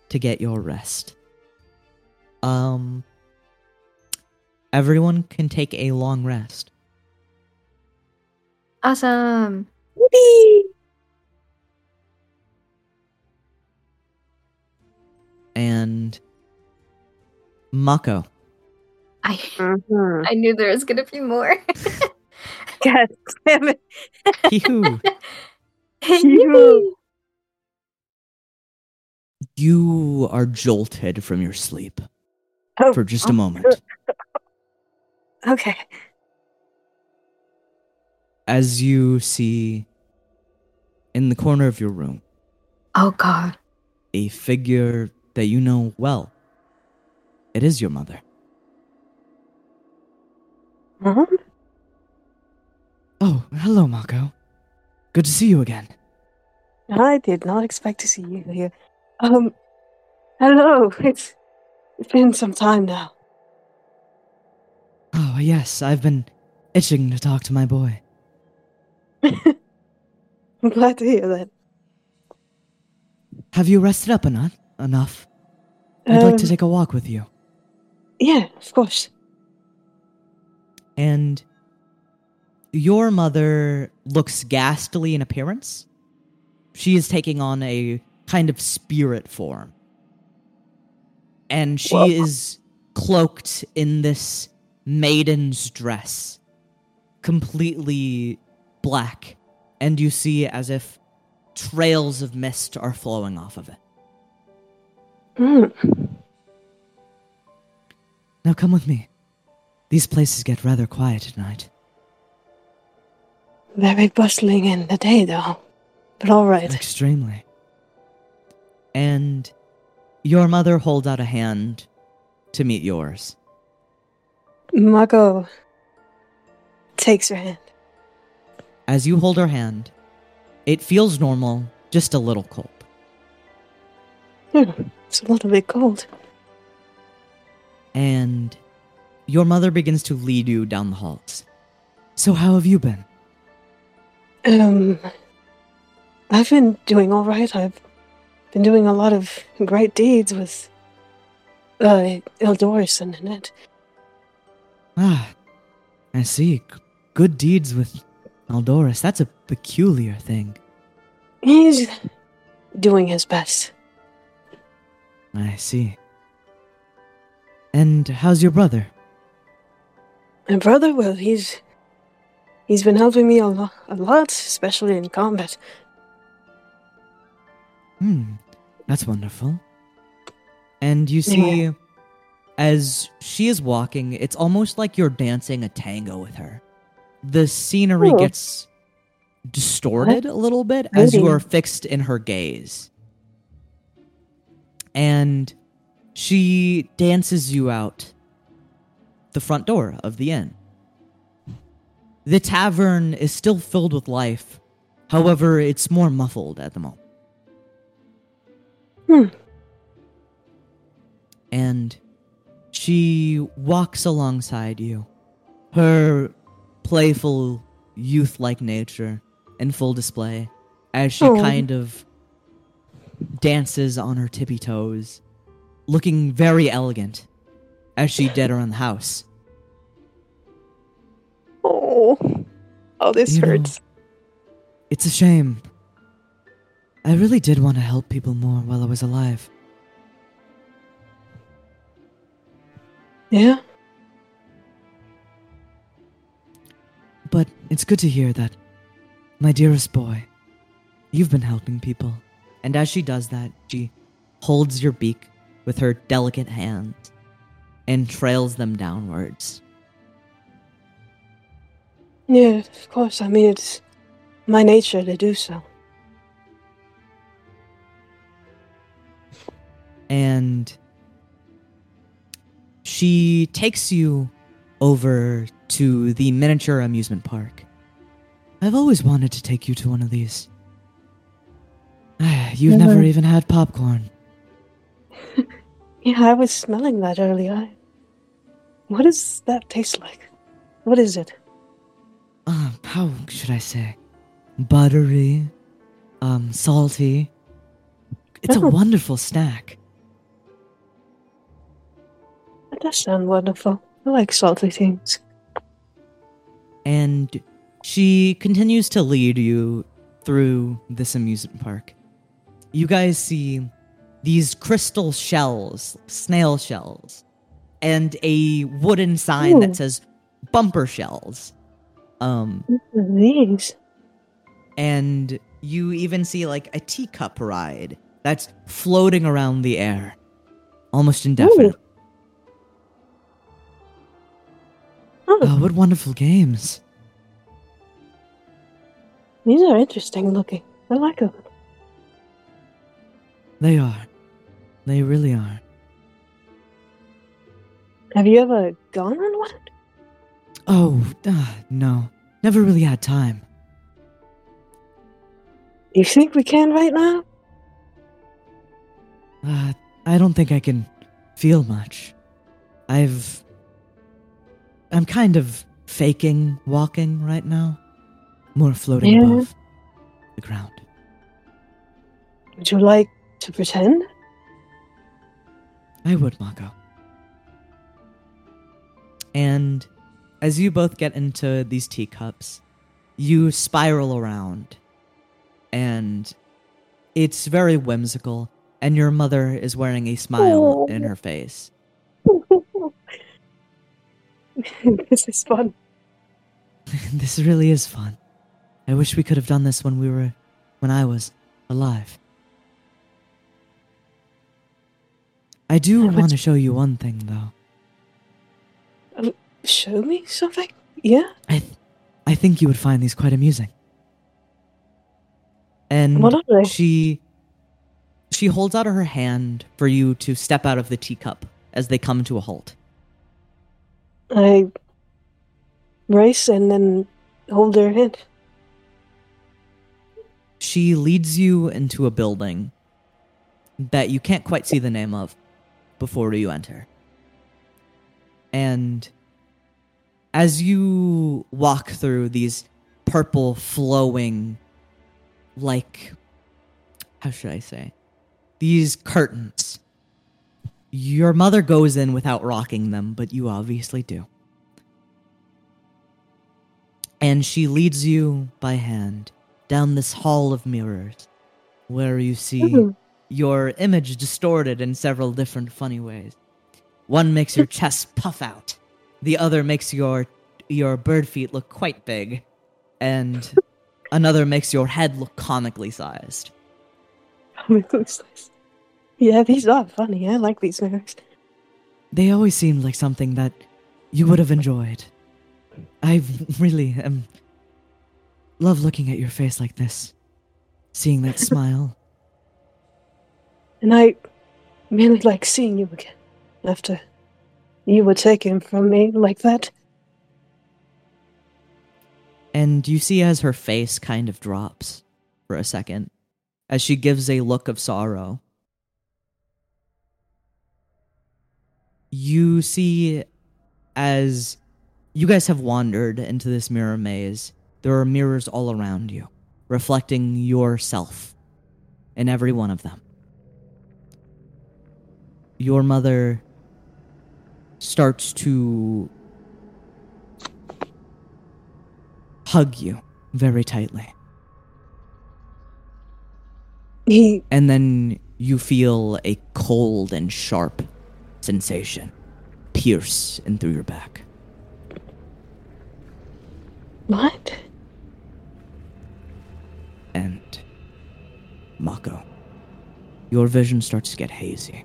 to get your rest, um, everyone can take a long rest. Awesome. And Mako, I Mm-hmm. I knew there was gonna be more. God damn it. you, You. you are jolted from your sleep Oh, for just a oh, moment. Okay. As you see in the corner of your room oh god. a figure that you know well. It is your mother. Mom? Oh, hello, Mako. Good to see you again. I did not expect to see you here. Um, hello. It's it's been some time now. Oh, yes, I've been itching to talk to my boy. I'm glad to hear that. Have you rested up enough? Enough? I'd like to Um, take a walk with you. Yeah, of course. And your mother looks ghastly in appearance. She is taking on a kind of spirit form. And she Whoa. is cloaked in this maiden's dress, completely black. And you see as if trails of mist are flowing off of it. Mm. Now come with me. These places get rather quiet at night. Very bustling in the day, though. But all right. Extremely. And your mother holds out a hand to meet yours. Mako takes her hand. As you hold her hand, it feels normal, just a little cold. Hmm, it's a little bit cold. And your mother begins to lead you down the halls. So, how have you been? Um, I've been doing all right. I've been doing a lot of great deeds with uh, Eldorus and Annette. Ah, I see. G- Good deeds with Aldoris. That's a peculiar thing. He's doing his best. I see. And how's your brother? My brother, well, he's he's been helping me a, lo- a lot, especially in combat. Hmm, that's wonderful. And you see, as she is walking, it's almost like you're dancing a tango with her. The scenery Oh. gets distorted a little bit as you are fixed in her gaze. And she dances you out the front door of the inn. The tavern is still filled with life. However, it's more muffled at the moment. Hmm. And she walks alongside you. Her playful, youth like nature in full display as she Aw. kind of dances on her tippy toes, looking very elegant as she did around the house. Oh, oh, this You know- hurts. It's a shame. I really did want to help people more while I was alive. Yeah, But it's good to hear that, my dearest boy, you've been helping people. And as she does that, she holds your beak with her delicate hands and trails them downwards. yeah, of course. I mean, it's my nature to do so. And she takes you over to the miniature amusement park. I've always wanted to take you to one of these. You've never Never. even had popcorn. Yeah, I was smelling that earlier. What does that taste like? What is it? um, how should I say? Buttery, um, salty. It's a Oh. wonderful snack. That does sound wonderful. I like salty things. And she continues to lead you through this amusement park. You guys see these crystal shells, snail shells, and a wooden sign Ooh. that says bumper shells. Um, These. and you even see like a teacup ride that's floating around the air, almost indefinite. Oh, Oh, what wonderful games! these are interesting looking. I like them. They are. They really are. Have you ever gone on one? Oh, uh, no. Never really had time. You think we can right now? Uh, I don't think I can feel much. I've. I'm kind of faking walking right now. More floating Yeah. above the ground. Would you like to pretend? I would, Mako. And as you both get into these teacups, you spiral around. And it's very whimsical, and your mother is wearing a smile Oh. in her face. this is fun. this really is fun. I wish we could have done this when we were when I was alive. I do want to show you one thing though. Um, show me something? Yeah. I, th- I think you would find these quite amusing. And What are they? she, she holds out her hand for you to step out of the teacup as they come to a halt. I race and then hold her hand. She leads you into a building that you can't quite see the name of before you enter. And as you walk through these purple flowing like how should I say? These curtains. Your mother goes in without rocking them, but you obviously do. And she leads you by hand down this hall of mirrors where you see Mhm. Your image distorted in several different funny ways. One makes your chest puff out. The other makes your your bird feet look quite big, and another makes your head look comically sized. Comically sized. yeah, these are funny. I like these mirrors. They always seemed like something that you would have enjoyed. I really am love looking at your face like this, seeing that smile. And I really like seeing you again after you were taken from me like that. And you see as her face kind of drops for a second, as she gives a look of sorrow. You see as you guys have wandered into this mirror maze, there are mirrors all around you, reflecting yourself in every one of them. Your mother starts to hug you very tightly. And then you feel a cold and sharp sensation pierce in through your back. what? And Mako, your vision starts to get hazy.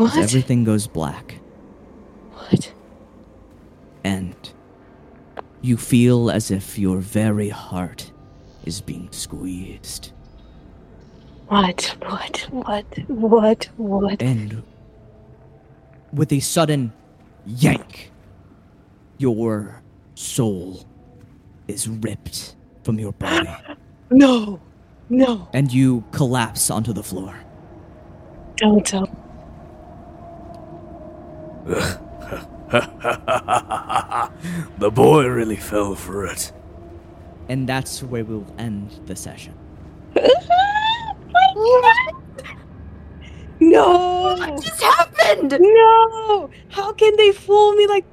What? Everything goes black. What? And you feel as if your very heart is being squeezed. What? What? What? What? What? And with a sudden yank, your soul is ripped from your body. No! No! and you collapse onto the floor. Don't tell. the boy really fell for it. And that's where we'll end the session. No! What just happened? No! How can they fool me like